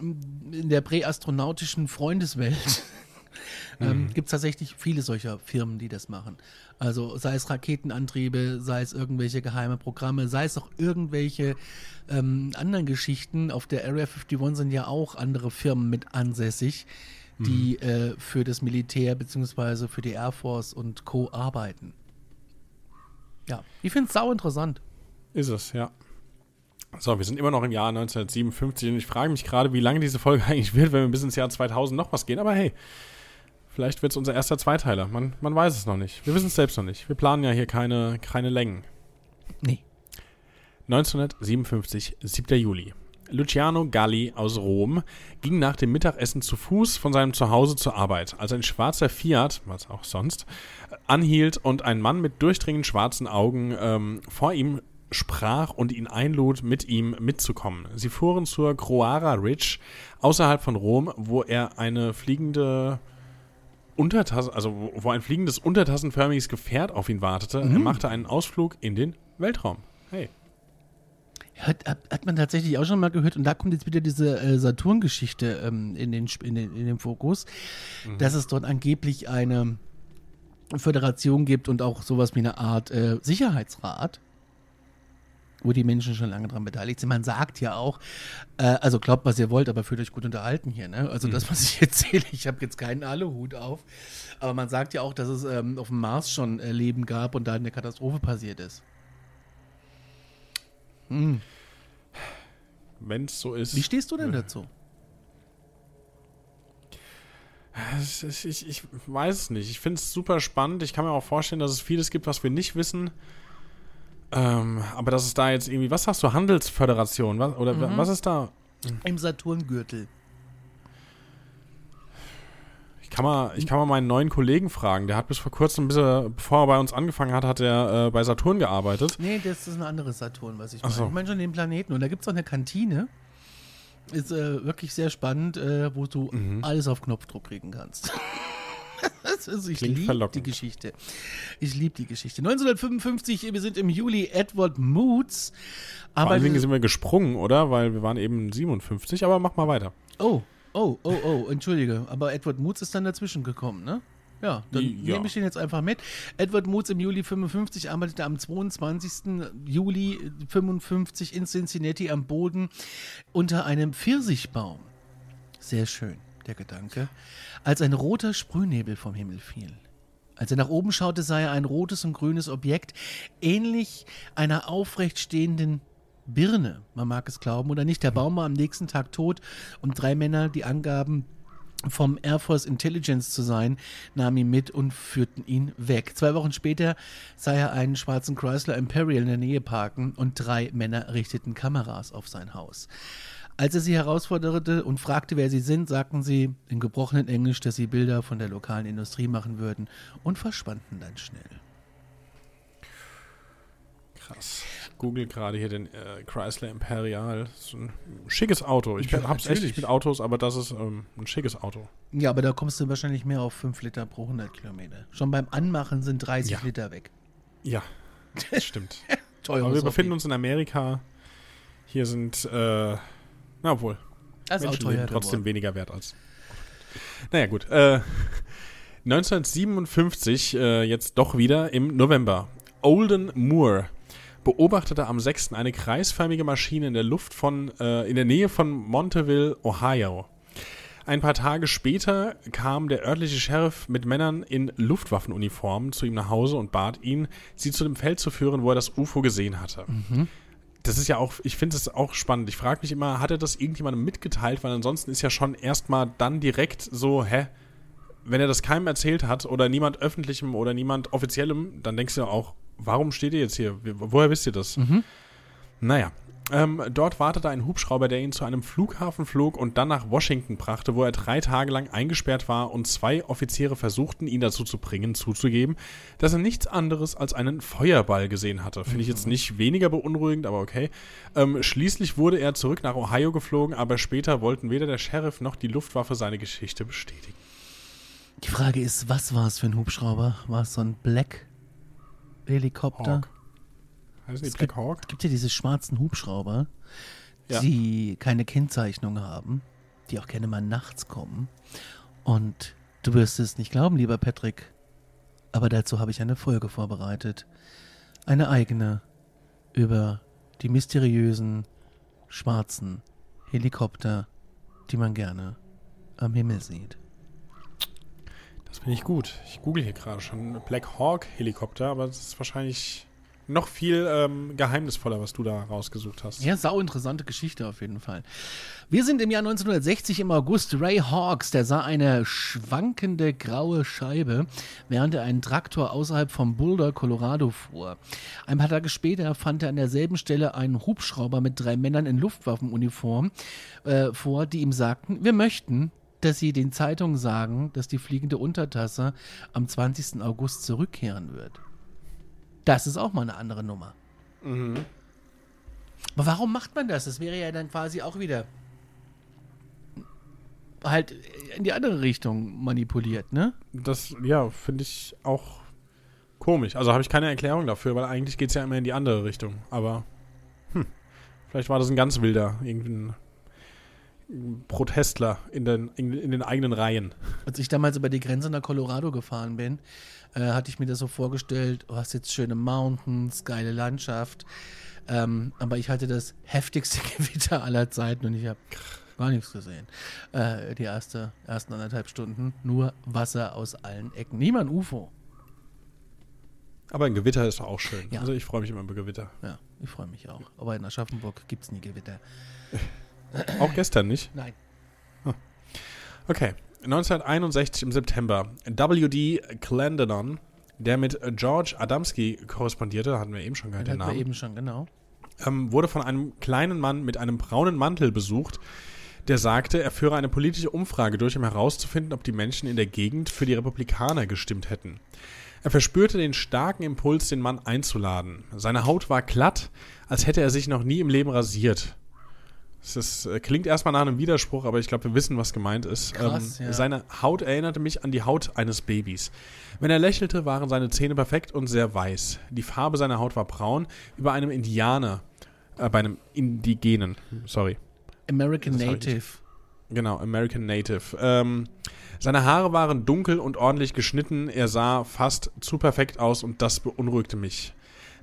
in der präastronautischen Freundeswelt ähm, gibt es tatsächlich viele solcher Firmen, die das machen. Also sei es Raketenantriebe, sei es irgendwelche geheime Programme, sei es auch irgendwelche ähm, anderen Geschichten. Auf der Area 51 sind ja auch andere Firmen mit ansässig, die äh, für das Militär bzw. für die Air Force und Co. arbeiten. Ja, ich finde es sau interessant. Ist es, ja. So, wir sind immer noch im Jahr 1957 und ich frage mich gerade, wie lange diese Folge eigentlich wird, wenn wir bis ins Jahr 2000 noch was gehen. Aber hey, vielleicht wird es unser erster Zweiteiler. Man, man weiß es noch nicht. Wir wissen es selbst noch nicht. Wir planen ja hier keine, keine Längen. Nee. 1957, 7. Juli. Luciano Galli aus Rom ging nach dem Mittagessen zu Fuß von seinem Zuhause zur Arbeit, als ein schwarzer Fiat, was auch sonst, anhielt und ein Mann mit durchdringenden schwarzen Augen ähm, vor ihm sprach und ihn einlud, mit ihm mitzukommen. Sie fuhren zur Croara Ridge außerhalb von Rom, wo er eine fliegende Untertasse, also wo- ein fliegendes untertassenförmiges Gefährt auf ihn wartete. Er machte einen Ausflug in den Weltraum. Hey. Hat, hat, hat man tatsächlich auch schon mal gehört, und da kommt jetzt wieder diese äh, Saturn-Geschichte ähm, in, den, in, den, in den Fokus, dass es dort angeblich eine Föderation gibt und auch sowas wie eine Art äh, Sicherheitsrat, wo die Menschen schon lange dran beteiligt sind. Man sagt ja auch, äh, also glaubt, was ihr wollt, aber fühlt euch gut unterhalten hier. Ne? Also das, was ich erzähle, ich habe jetzt keinen Aluhut auf, aber man sagt ja auch, dass es ähm, auf dem Mars schon äh, Leben gab und da eine Katastrophe passiert ist. Wenn es so ist. Wie stehst du denn dazu? Es ist- Ich, ich weiß es nicht. Ich finde es super spannend. Ich kann mir auch vorstellen, dass es vieles gibt, was wir nicht wissen. Ähm, aber dass es da jetzt irgendwie, was sagst du, Handelsföderation? Was, oder wa- was ist da? Im Saturngürtel. Ich kann, mal, ich kann mal meinen neuen Kollegen fragen. Der hat bis vor kurzem, bis er, bevor er bei uns angefangen hat, hat er äh, bei Saturn gearbeitet. Nee, das ist ein anderes Saturn, was ich meine. so. Ich meine schon den Planeten. Und da gibt es auch eine Kantine. Ist äh, wirklich sehr spannend, äh, wo du Mhm. alles auf Knopfdruck kriegen kannst. das ist, ich liebe die. Geschichte. Ich liebe die Geschichte. 1955, wir sind im Juli, Edward Moods. Vor Aber allen Dingen sind wir gesprungen, oder? Weil wir waren eben 57, aber mach mal weiter. oh, oh, oh, oh, entschuldige. Aber Edward Moods ist dann dazwischen gekommen, ne? Ja, dann Ja. nehme ich den jetzt einfach mit. Edward Moods im Juli 55 arbeitete am 22. Juli 55 in Cincinnati am Boden unter einem Pfirsichbaum. Sehr schön, der Gedanke. Als ein roter Sprühnebel vom Himmel fiel. Als er nach oben schaute, sah er ein rotes und grünes Objekt, ähnlich einer aufrecht stehenden Birne. Man mag es glauben oder nicht. Der Baum war am nächsten Tag tot und drei Männer, die angaben, vom Air Force Intelligence zu sein, nahmen ihn mit und führten ihn weg. Zwei Wochen später sah er einen schwarzen Chrysler Imperial in der Nähe parken und drei Männer richteten Kameras auf sein Haus. Als er sie herausforderte und fragte, wer sie sind, sagten sie in gebrochenem Englisch, dass sie Bilder von der lokalen Industrie machen würden und verschwanden dann schnell. Krass. Ich google gerade hier den äh, Chrysler Imperial. Das ist ein schickes Auto. Ich Ja, hab's echt natürlich. nicht mit Autos, aber das ist ähm, ein schickes Auto. Ja, aber da kommst du wahrscheinlich mehr auf 5 Liter pro 100 Kilometer. Schon beim Anmachen sind 30 Ja. Liter weg. Ja, das stimmt. Teures aber wir befinden uns in Amerika. Hier sind, äh, na obwohl, Das ist auch teuer trotzdem weniger wert als. Naja, gut. Äh, 1957, äh, jetzt doch wieder im November. Olden Moore beobachtete am 6. eine kreisförmige Maschine in der Luft von, äh, in der Nähe von Monteville, Ohio. Ein paar Tage später kam der örtliche Sheriff mit Männern in Luftwaffenuniformen zu ihm nach Hause und bat ihn, sie zu dem Feld zu führen, wo er das UFO gesehen hatte. Das ist ja auch, ich finde es auch spannend. Ich frage mich immer, hat er das irgendjemandem mitgeteilt? Weil ansonsten ist ja schon erstmal dann direkt so, hä? Wenn er das keinem erzählt hat oder niemand öffentlichem oder niemand offiziellem, dann denkst du ja auch, warum steht ihr jetzt hier? Woher wisst ihr das? Naja. Ähm, dort wartete ein Hubschrauber, der ihn zu einem Flughafen flog und dann nach Washington brachte, wo er drei Tage lang eingesperrt war und zwei Offiziere versuchten, ihn dazu zu bringen, zuzugeben, dass er nichts anderes als einen Feuerball gesehen hatte. Finde ich jetzt nicht weniger beunruhigend, aber okay. Ähm, schließlich wurde er zurück nach Ohio geflogen, aber später wollten weder der Sheriff noch die Luftwaffe seine Geschichte bestätigen. Die Frage ist, was war es für ein Hubschrauber? War es so ein Black Helikopter? Hawk. Heißt Es gibt, Black Hawk? es gibt ja diese schwarzen Hubschrauber, Ja. die keine Kennzeichnung haben, die auch gerne mal nachts kommen. Und du wirst es nicht glauben, lieber Patrick, aber dazu habe ich eine Folge vorbereitet. Eine eigene über die mysteriösen schwarzen Helikopter, die man gerne am Himmel sieht. Das finde ich gut. Ich google hier gerade schon Black Hawk Helikopter, aber das ist wahrscheinlich noch viel ähm, geheimnisvoller, was du da rausgesucht hast. Ja, sau interessante Geschichte auf jeden Fall. Wir sind im Jahr 1960 im August. Ray Hawks, der sah eine schwankende graue Scheibe, während er einen Traktor außerhalb vom Boulder, Colorado fuhr. Ein paar Tage später fand er an derselben Stelle einen Hubschrauber mit drei Männern in Luftwaffenuniform äh, vor, die ihm sagten, wir möchten, dass sie den Zeitungen sagen, dass die fliegende Untertasse am 20. August zurückkehren wird. Das ist auch mal eine andere Nummer. Aber warum macht man das? Das wäre ja dann quasi auch wieder halt in die andere Richtung manipuliert, ne? Das, ja, finde ich auch komisch. Also habe ich keine Erklärung dafür, weil eigentlich geht es ja immer in die andere Richtung. Aber, hm, vielleicht war das ein ganz wilder, irgendwie ein Protestler in den, in, in den eigenen Reihen. Als ich damals über die Grenze nach Colorado gefahren bin, äh, hatte ich mir das so vorgestellt, du hast jetzt schöne Mountains, geile Landschaft, ähm, aber ich hatte das heftigste Gewitter aller Zeiten und ich habe gar nichts gesehen. Äh, die erste, ersten anderthalb Stunden nur Wasser aus allen Ecken. Niemand UFO. Aber ein Gewitter ist doch auch schön. Ja. Also ich freue mich immer über Gewitter. Ja, ich freue mich auch. Aber in Aschaffenburg gibt es nie Gewitter. Auch gestern nicht? Nein. Okay. 1961 im September. W.D. Clendenon, der mit George Adamski korrespondierte, hatten wir eben schon gehört, Das den hatten wir Namen, eben schon, genau. ähm, wurde von einem kleinen Mann mit einem braunen Mantel besucht, der sagte, er führe eine politische Umfrage durch, um herauszufinden, ob die Menschen in der Gegend für die Republikaner gestimmt hätten. Er verspürte den starken Impuls, den Mann einzuladen. Seine Haut war glatt, als hätte er sich noch nie im Leben rasiert. Das äh, klingt erstmal nach einem Widerspruch, aber ich glaube, wir wissen, was gemeint ist. Krass, ähm, ja. Seine Haut erinnerte mich an die Haut eines Babys. Wenn er lächelte, waren seine Zähne perfekt und sehr weiß. Die Farbe seiner Haut war braun, wie bei einem Indianer, äh, bei einem Indigenen, sorry. American Native. Genau, American Native. Ähm, seine Haare waren dunkel und ordentlich geschnitten. Er sah fast zu perfekt aus und das beunruhigte mich.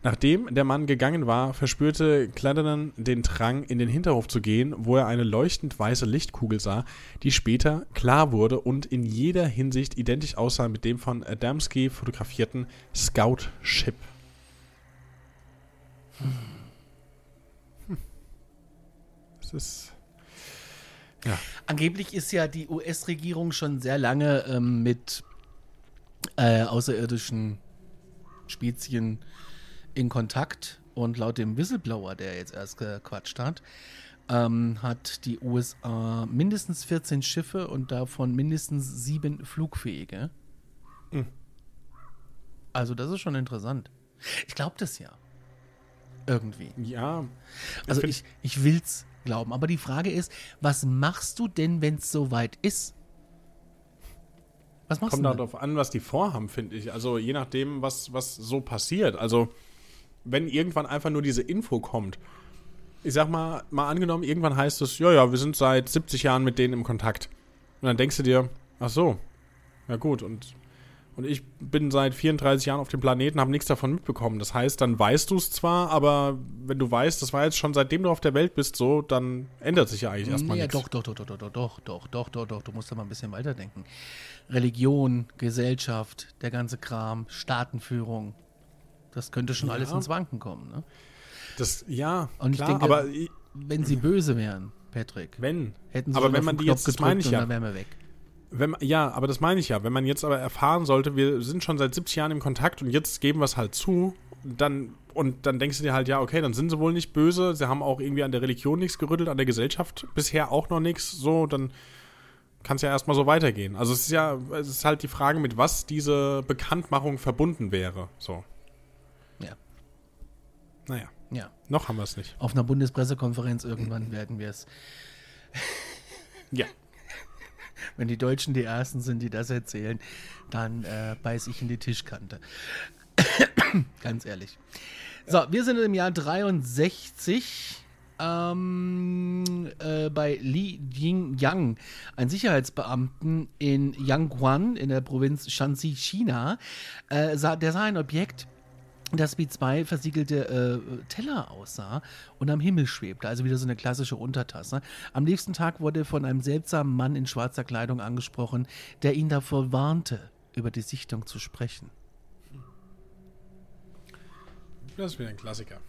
Nachdem der Mann gegangen war, verspürte Claddenon den Drang, in den Hinterhof zu gehen, wo er eine leuchtend weiße Lichtkugel sah, die später klar wurde und in jeder Hinsicht identisch aussah mit dem von Adamski fotografierten Scout Ship. Hm. Das ist. Ja. Angeblich ist ja die US-Regierung schon sehr lange ähm, mit äh, außerirdischen Spezien in Kontakt und laut dem Whistleblower, der jetzt erst gequatscht hat, ähm, hat die USA mindestens 14 Schiffe und davon mindestens sieben flugfähige. Mhm. Also das ist schon interessant. Ich glaube das ja. Irgendwie. Ja. Also ich, ich will's glauben. Aber die Frage ist, was machst du denn, wenn es soweit ist? Was machst Kommt du denn? darauf an, was die vorhaben, finde ich. Also je nachdem, was, was so passiert. Also wenn irgendwann einfach nur diese Info kommt. Ich sag mal, mal angenommen, irgendwann heißt es, ja, ja, wir sind seit 70 Jahren mit denen im Kontakt. Und dann denkst du dir, ach so, ja gut, und, und ich bin seit 34 Jahren auf dem Planeten, habe nichts davon mitbekommen. Das heißt, dann weißt du es zwar, aber wenn du weißt, das war jetzt schon seitdem du auf der Welt bist so, dann ändert sich ja eigentlich erstmal Nee, ja, nichts. doch, doch, doch, doch, doch, doch, doch, doch, doch, doch, doch, du musst da mal ein bisschen weiterdenken. Religion, Gesellschaft, der ganze Kram, Staatenführung, das könnte schon alles Ja. ins Wanken kommen, ne? Das, ja, Und ich klar, denke, aber Wenn sie böse wären, Patrick, wenn. hätten sie aber wenn man die Knopf jetzt, das meine ich ja, dann wären wir weg. Wenn, man- ja, aber das meine ich ja. Wenn man jetzt aber erfahren sollte, wir sind schon seit 70 Jahren im Kontakt und jetzt geben wir es halt zu, dann und dann denkst du dir halt, ja, okay, dann sind sie wohl nicht böse. Sie haben auch irgendwie an der Religion nichts gerüttelt, an der Gesellschaft bisher auch noch nichts. So, dann kann es ja erstmal so weitergehen. Also es ist ja, es ist halt die Frage, mit was diese Bekanntmachung verbunden wäre. So, naja, ja. noch haben wir es nicht. Auf einer Bundespressekonferenz irgendwann werden wir es Ja. Wenn die Deutschen die Ersten sind, die das erzählen, dann äh, beiß ich in die Tischkante. Ganz ehrlich. So, wir sind im Jahr 63 ähm, äh, bei Li Jingyang, ein Sicherheitsbeamten in Yangguan in der Provinz Shanxi, China. Äh, sah, der sah ein Objekt, das wie zwei versiegelte äh, Teller aussah und am Himmel schwebte, also wieder so eine klassische Untertasse. Am nächsten Tag wurde von einem seltsamen Mann in schwarzer Kleidung angesprochen, der ihn davor warnte, über die Sichtung zu sprechen. Das ist wieder ein Klassiker.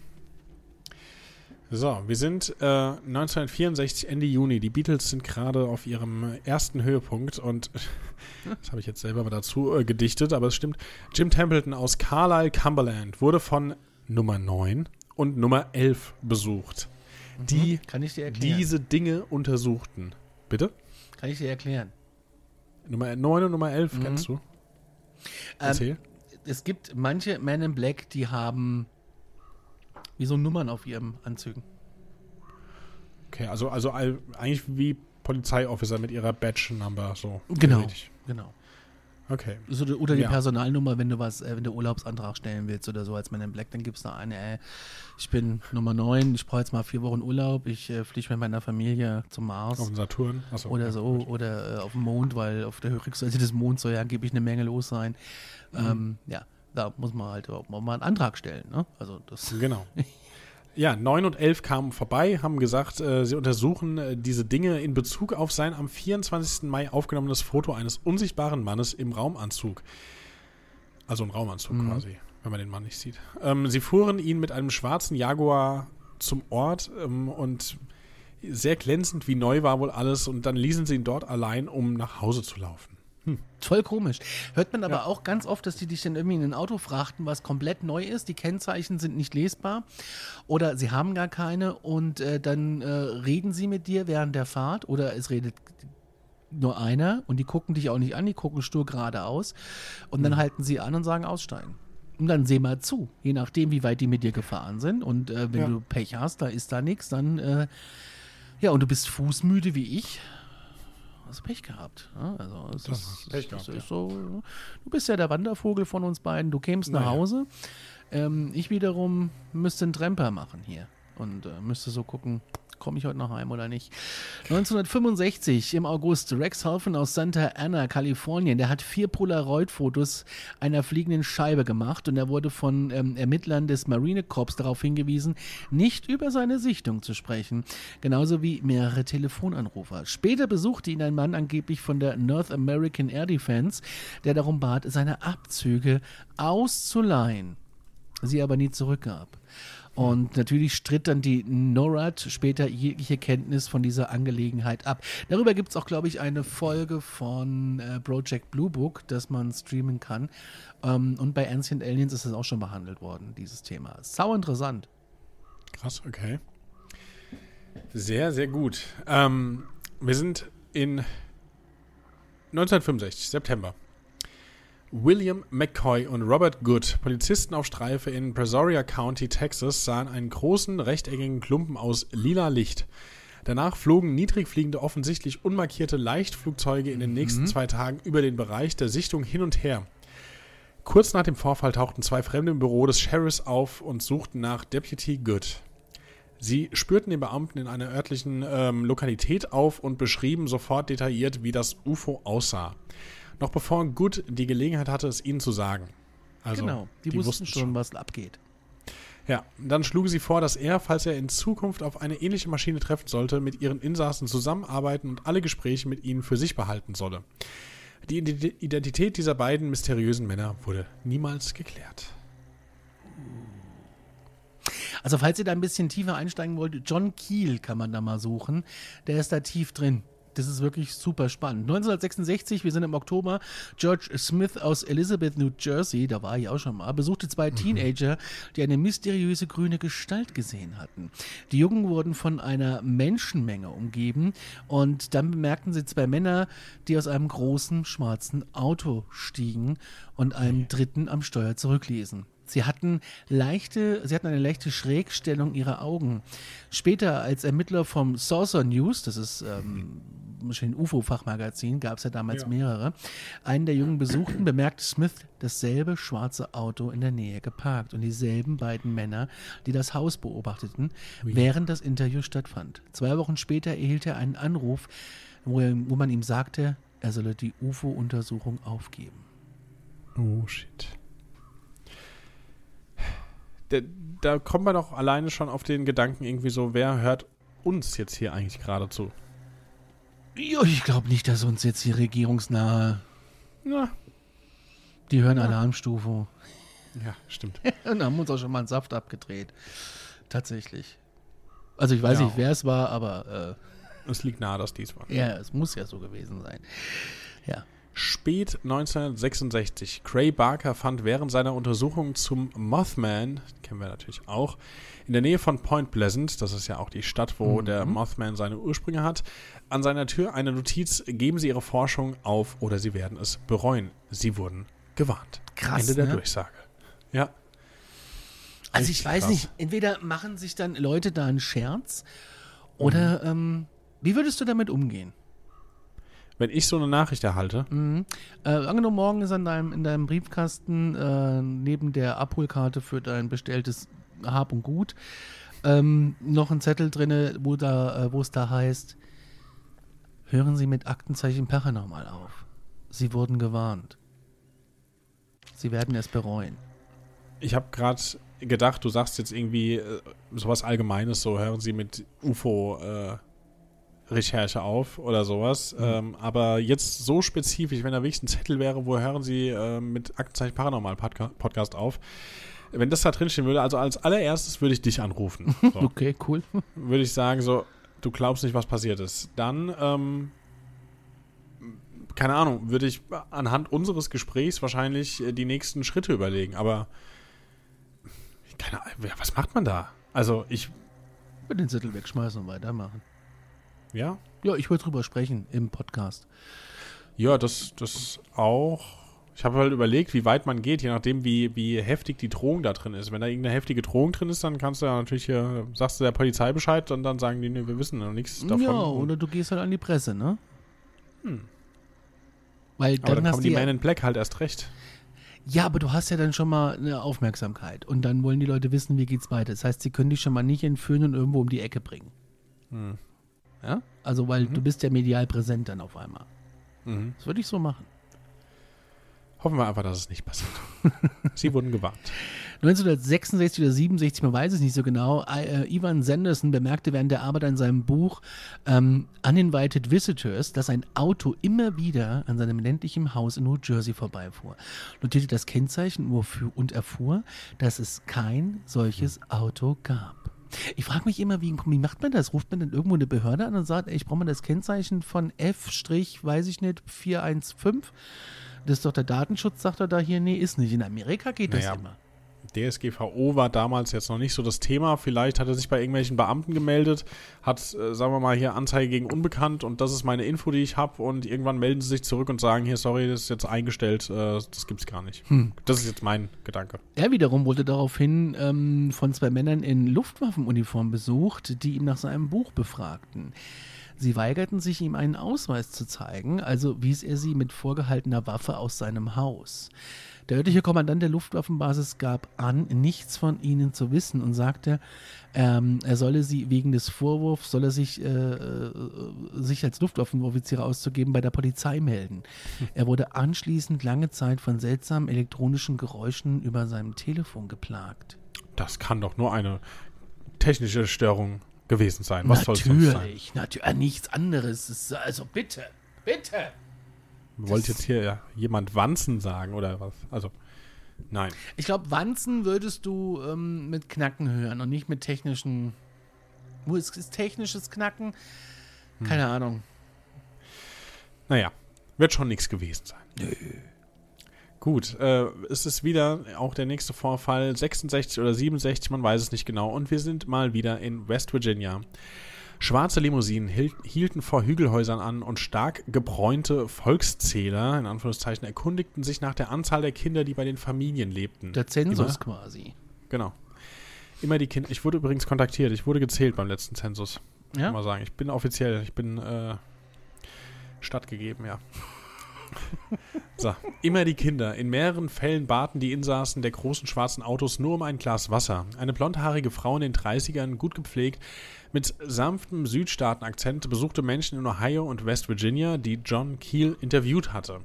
So, wir sind äh, 1964, Ende Juni. Die Beatles sind gerade auf ihrem ersten Höhepunkt und das habe ich jetzt selber mal dazu äh, gedichtet, aber es stimmt. Jim Templeton aus Carlisle, Cumberland wurde von Nummer 9 und Nummer 11 besucht, die Kann ich dir erklären? diese Dinge untersuchten. Bitte? Kann ich dir erklären. Nummer 9 und Nummer 11 kennst du? Erzähl. Es gibt manche Men in Black, die haben wie so Nummern auf ihren Anzügen. Okay, also, also eigentlich wie Polizeiofficer mit ihrer Badge-Number so. Genau. Theoretisch. Genau. Okay. So, oder die Ja. Personalnummer, wenn du was, äh, wenn du Urlaubsantrag stellen willst oder so als Man in Black, dann gibt's da eine, äh, ich bin Nummer 9, ich brauche jetzt mal vier Wochen Urlaub, ich äh, fliege mit meiner Familie zum Mars Auf dem Saturn. Achso, oder ja, so, gut. oder äh, auf dem Mond, weil auf der Rückseite des Monds soll ja angeblich eine Menge los sein. Mhm. Ähm, ja, da muss man halt überhaupt mal einen Antrag stellen, ne? Also das, Genau. Ja, 9 und 11 kamen vorbei, haben gesagt, äh, sie untersuchen äh, diese Dinge in Bezug auf sein am 24. Mai aufgenommenes Foto eines unsichtbaren Mannes im Raumanzug. Also ein Raumanzug quasi, wenn man den Mann nicht sieht. Ähm, sie fuhren ihn mit einem schwarzen Jaguar zum Ort ähm, und sehr glänzend wie neu war wohl alles und dann ließen sie ihn dort allein, um nach Hause zu laufen. Voll komisch. Hört man aber auch ganz oft, dass die dich dann irgendwie in ein Auto frachten, was komplett neu ist. Die Kennzeichen sind nicht lesbar oder sie haben gar keine und äh, dann äh, reden sie mit dir während der Fahrt oder es redet nur einer und die gucken dich auch nicht an, die gucken stur geradeaus und dann halten sie an und sagen aussteigen. Und dann seh mal zu, je nachdem, wie weit die mit dir gefahren sind. Und äh, wenn Ja. du Pech hast, da ist da nichts, dann äh, ja, und du bist fußmüde wie ich, hast du Pech gehabt. Ja, also es Das ist, Pech gehabt, ist so, du bist ja der Wandervogel von uns beiden, du kämst nach Naja. Hause. Ähm, ich wiederum müsste einen Tremper machen hier und äh, müsste so gucken, komme ich heute noch heim oder nicht. 1965 im August, Rex Halfen aus Santa Ana, Kalifornien, der hat vier Polaroid-Fotos einer fliegenden Scheibe gemacht und er wurde von ähm, Ermittlern des Marinekorps darauf hingewiesen, nicht über seine Sichtung zu sprechen, genauso wie mehrere Telefonanrufer. Später besuchte ihn ein Mann angeblich von der North American Air Defense, der darum bat, seine Abzüge auszuleihen sie aber nie zurückgab. Und natürlich stritt dann die NORAD später jegliche Kenntnis von dieser Angelegenheit ab. Darüber gibt es auch, glaube ich, eine Folge von äh, Project Blue Book, das man streamen kann. Ähm, und bei Ancient Aliens ist es auch schon behandelt worden, dieses Thema. Sau interessant. Krass, okay. Sehr, sehr gut. Ähm, wir sind in 1965, September. William McCoy und Robert Good, Polizisten auf Streife in Brazoria County, Texas, sahen einen großen rechteckigen Klumpen aus lila Licht. Danach flogen niedrig fliegende, offensichtlich unmarkierte Leichtflugzeuge in den nächsten zwei Tagen über den Bereich der Sichtung hin und her. Kurz nach dem Vorfall tauchten zwei Fremde im Büro des Sheriffs auf und suchten nach Deputy Good. Sie spürten den Beamten in einer örtlichen ähm, Lokalität auf und beschrieben sofort detailliert, wie das UFO aussah. Noch bevor Good die Gelegenheit hatte, es ihnen zu sagen. Also, genau, die, wussten schon, was abgeht. Ja, dann schlugen sie vor, dass er, falls er in Zukunft auf eine ähnliche Maschine treffen sollte, mit ihren Insassen zusammenarbeiten und alle Gespräche mit ihnen für sich behalten solle. Die Ident- Identität dieser beiden mysteriösen Männer wurde niemals geklärt. Also falls ihr da ein bisschen tiefer einsteigen wollt, John Keel kann man da mal suchen. Der ist da tief drin. Das ist wirklich super spannend. 1966, wir sind im Oktober, George Smith aus Elizabeth, New Jersey, da war ich auch schon mal, besuchte zwei Teenager, die eine mysteriöse grüne Gestalt gesehen hatten. Die Jungen wurden von einer Menschenmenge umgeben und dann bemerkten sie zwei Männer, die aus einem großen schwarzen Auto stiegen und einen dritten am Steuer zurückließen. Sie hatten leichte, sie hatten eine leichte Schrägstellung ihrer Augen. Später als Ermittler vom Saucer News, das ist ähm, ein UFO-Fachmagazin, gab es ja damals Ja. mehrere, einen der Jungen besuchten, bemerkte Smith dasselbe schwarze Auto in der Nähe geparkt und dieselben beiden Männer, die das Haus beobachteten, während das Interview stattfand. Zwei Wochen später erhielt er einen Anruf, wo, er, wo man ihm sagte, er solle die UFO-Untersuchung aufgeben. Oh, shit. Da, da kommt man doch alleine schon auf den Gedanken irgendwie so, wer hört uns jetzt hier eigentlich gerade zu? Ja, ich glaube nicht, dass uns jetzt die regierungsnahe, Na, die hören Alarmstufe ja, stimmt. und haben uns auch schon mal einen Saft abgedreht. Tatsächlich. Also ich weiß Ja. nicht, wer es war, aber es liegt nahe, dass dies war. äh, ja, es muss ja so gewesen sein. Ja. Spät 1966. Cray Barker fand während seiner Untersuchung zum Mothman, kennen wir natürlich auch, in der Nähe von Point Pleasant, das ist ja auch die Stadt, wo der Mothman seine Ursprünge hat, an seiner Tür eine Notiz, geben Sie Ihre Forschung auf oder Sie werden es bereuen. Sie wurden gewarnt. Krass, Ende der ne? Durchsage. Ja. Also ich weiß krass. nicht, entweder machen sich dann Leute da einen Scherz oder ähm, wie würdest du damit umgehen? Wenn ich so eine Nachricht erhalte, Äh, angenommen, morgen ist an deinem, in deinem Briefkasten äh, neben der Abholkarte für dein bestelltes Hab und Gut ähm, noch ein Zettel drin, wo, da, äh, wo es da heißt, hören Sie mit Aktenzeichen Paranormal auf. Sie wurden gewarnt. Sie werden es bereuen. ich habe gerade gedacht, du sagst jetzt irgendwie äh, sowas Allgemeines, so hören Sie mit UFO äh, Recherche auf oder sowas. Ähm, aber jetzt so spezifisch, wenn da wirklich ein Zettel wäre, wo hören Sie äh, mit Aktenzeichen Paranormal Podca Podcast auf. Wenn das da drinstehen würde, also als allererstes würde ich dich anrufen. So. Okay, cool. würde ich sagen, so, du glaubst nicht, was passiert ist. Dann ähm, keine Ahnung, würde ich anhand unseres Gesprächs wahrscheinlich äh, die nächsten Schritte überlegen. Aber keine Ahnung, was macht man da? Also ich. Mit den Zettel wegschmeißen und weitermachen. Ja? Ja, ich wollte drüber sprechen im Podcast. Ja, das, das auch. Ich habe halt überlegt, wie weit man geht, je nachdem, wie, wie heftig die Drohung da drin ist. Wenn da irgendeine heftige Drohung drin ist, dann kannst du ja natürlich hier, sagst du der Polizei Bescheid und dann sagen die, nee, wir wissen noch nichts davon. Ja, oder du gehst halt an die Presse, ne? Hm. Weil Aber dann, dann hast kommen du die ja, Man in Black halt erst recht. Ja, aber du hast ja dann schon mal eine Aufmerksamkeit und dann wollen die Leute wissen, wie geht's weiter. Das heißt, sie können dich schon mal nicht entführen und irgendwo um die Ecke bringen. Hm. Ja? Also, weil du bist ja medial präsent dann auf einmal. Mhm. Das würde ich so machen. Hoffen wir einfach, dass es nicht passiert. Sie wurden gewarnt. 1966 oder 67, man weiß es nicht so genau, äh, Ivan Sanderson bemerkte während der Arbeit an seinem Buch ähm, Uninvited Visitors, dass ein Auto immer wieder an seinem ländlichen Haus in New Jersey vorbeifuhr. Notierte das Kennzeichen und erfuhr, dass es kein solches Auto gab. Ich frage mich immer, wie, wie macht man das? Ruft man dann irgendwo eine Behörde an und sagt, ey, ich brauche mal das Kennzeichen von F, weiß ich nicht, 415? Das ist doch der Datenschutz, sagt er da hier, nee, ist nicht. In Amerika geht das Naja. immer. DSGVO war damals jetzt noch nicht so das Thema. Vielleicht hat er sich bei irgendwelchen Beamten gemeldet, hat, äh, sagen wir mal, hier Anzeige gegen Unbekannt und das ist meine Info, die ich habe und irgendwann melden sie sich zurück und sagen, hier, sorry, das ist jetzt eingestellt, äh, das gibt's gar nicht. Das ist jetzt mein Gedanke. Er wiederum wurde daraufhin ähm, von zwei Männern in Luftwaffenuniform besucht, die ihn nach seinem Buch befragten. Sie weigerten sich, ihm einen Ausweis zu zeigen, also wies er sie mit vorgehaltener Waffe aus seinem Haus. Der örtliche Kommandant der Luftwaffenbasis gab an, nichts von ihnen zu wissen und sagte, ähm, er solle sie wegen des Vorwurfs, soll er sich, äh, äh, sich als Luftwaffenoffizier auszugeben, bei der Polizei melden. Er wurde anschließend lange Zeit von seltsamen elektronischen Geräuschen über seinem Telefon geplagt. Das kann doch nur eine technische Störung gewesen sein. Was soll sonst sein? Natürlich, natürlich, nichts anderes. Es ist, also bitte, bitte. Wollt jetzt hier ja, jemand Wanzen sagen oder was? Also, nein. Ich glaube, Wanzen würdest du ähm, mit Knacken hören und nicht mit technischen. Wo ist, ist technisches Knacken? Keine Ahnung. Naja, wird schon nichts gewesen sein. Gut, äh, es ist wieder auch der nächste Vorfall, 66 oder 67, man weiß es nicht genau. Und wir sind mal wieder in West Virginia. Schwarze Limousinen hiel- hielten vor Hügelhäusern an und stark gebräunte Volkszähler, in Anführungszeichen, erkundigten sich nach der Anzahl der Kinder, die bei den Familien lebten. Der Zensus Immer, quasi. genau. Immer die Kinder. Ich wurde übrigens kontaktiert. Ich wurde gezählt beim letzten Zensus. Ja? Mal sagen. Ich bin offiziell. Ich bin äh, stattgegeben, ja. So, immer die Kinder. In mehreren Fällen baten die Insassen der großen schwarzen Autos nur um ein Glas Wasser. Eine blondhaarige Frau in den 30ern, gut gepflegt, mit sanftem Südstaaten-Akzent besuchte Menschen in Ohio und West Virginia, die John Keel interviewt hatte.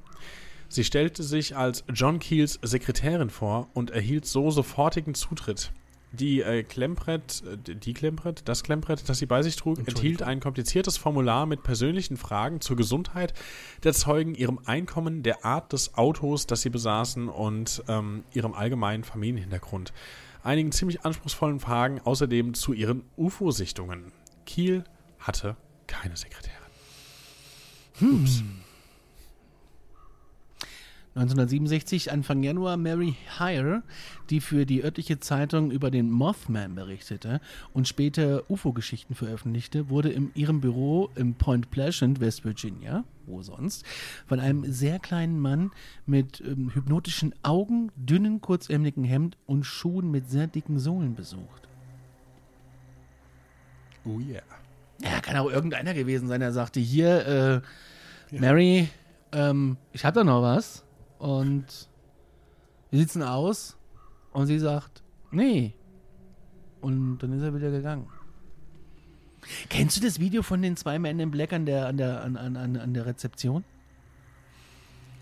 Sie stellte sich als John Keels Sekretärin vor und erhielt so sofortigen Zutritt. Die äh, Klemmbrett, äh, die Klemmbrett, das Klemmbrett, das sie bei sich trug, enthielt ein kompliziertes Formular mit persönlichen Fragen zur Gesundheit der Zeugen, ihrem Einkommen, der Art des Autos, das sie besaßen und ähm, ihrem allgemeinen Familienhintergrund. Einigen ziemlich anspruchsvollen Fragen außerdem zu ihren UFO-Sichtungen. Kiel hatte keine Sekretärin. 1967, Anfang Januar, Mary Hire, die für die örtliche Zeitung über den Mothman berichtete und später UFO-Geschichten veröffentlichte, wurde in ihrem Büro im Point Pleasant, West Virginia, wo sonst, von einem sehr kleinen Mann mit ähm, hypnotischen Augen, dünnen, kurzärmeligen Hemd und Schuhen mit sehr dicken Sohlen besucht. Oh yeah. Ja, kann auch irgendeiner gewesen sein, der sagte, hier, äh, Mary, ähm, ich hab da noch was. Und wie sieht's denn aus? Und sie sagt, nee. Und dann ist er wieder gegangen. Kennst du das Video von den zwei Männern in Black an der, an der, an, an, an an der Rezeption?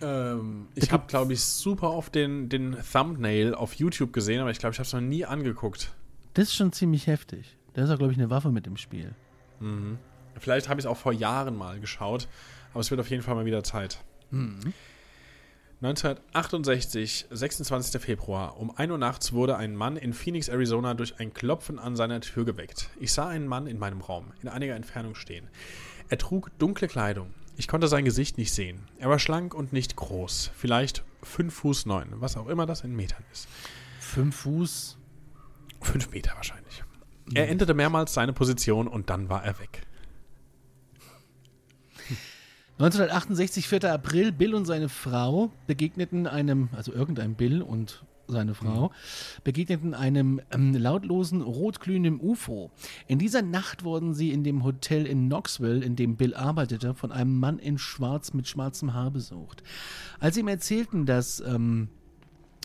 Ähm, ich habe, glaube ich, super oft den, den Thumbnail auf YouTube gesehen, aber ich glaube, ich habe es noch nie angeguckt. Das ist schon ziemlich heftig. Da ist auch, glaube ich, eine Waffe mit im Spiel. Vielleicht habe ich es auch vor Jahren mal geschaut, aber es wird auf jeden Fall mal wieder Zeit. 1968, 26. Februar, um 1 Uhr nachts wurde ein Mann in Phoenix, Arizona durch ein Klopfen an seiner Tür geweckt. Ich sah einen Mann in meinem Raum, in einiger Entfernung stehen. Er trug dunkle Kleidung. Ich konnte sein Gesicht nicht sehen. Er war schlank und nicht groß. Vielleicht 5 Fuß 9, was auch immer das in Metern ist. 5 Fuß. 5 Meter wahrscheinlich. Er änderte mehrmals seine Position und dann war er weg. 1968, 4. April, Bill und seine Frau begegneten einem, also irgendeinem Bill und seine Frau, begegneten einem ähm, lautlosen, rotglühenden UFO. In dieser Nacht wurden sie in dem Hotel in Knoxville, in dem Bill arbeitete, von einem Mann in Schwarz mit schwarzem Haar besucht. Als sie ihm erzählten, dass ähm,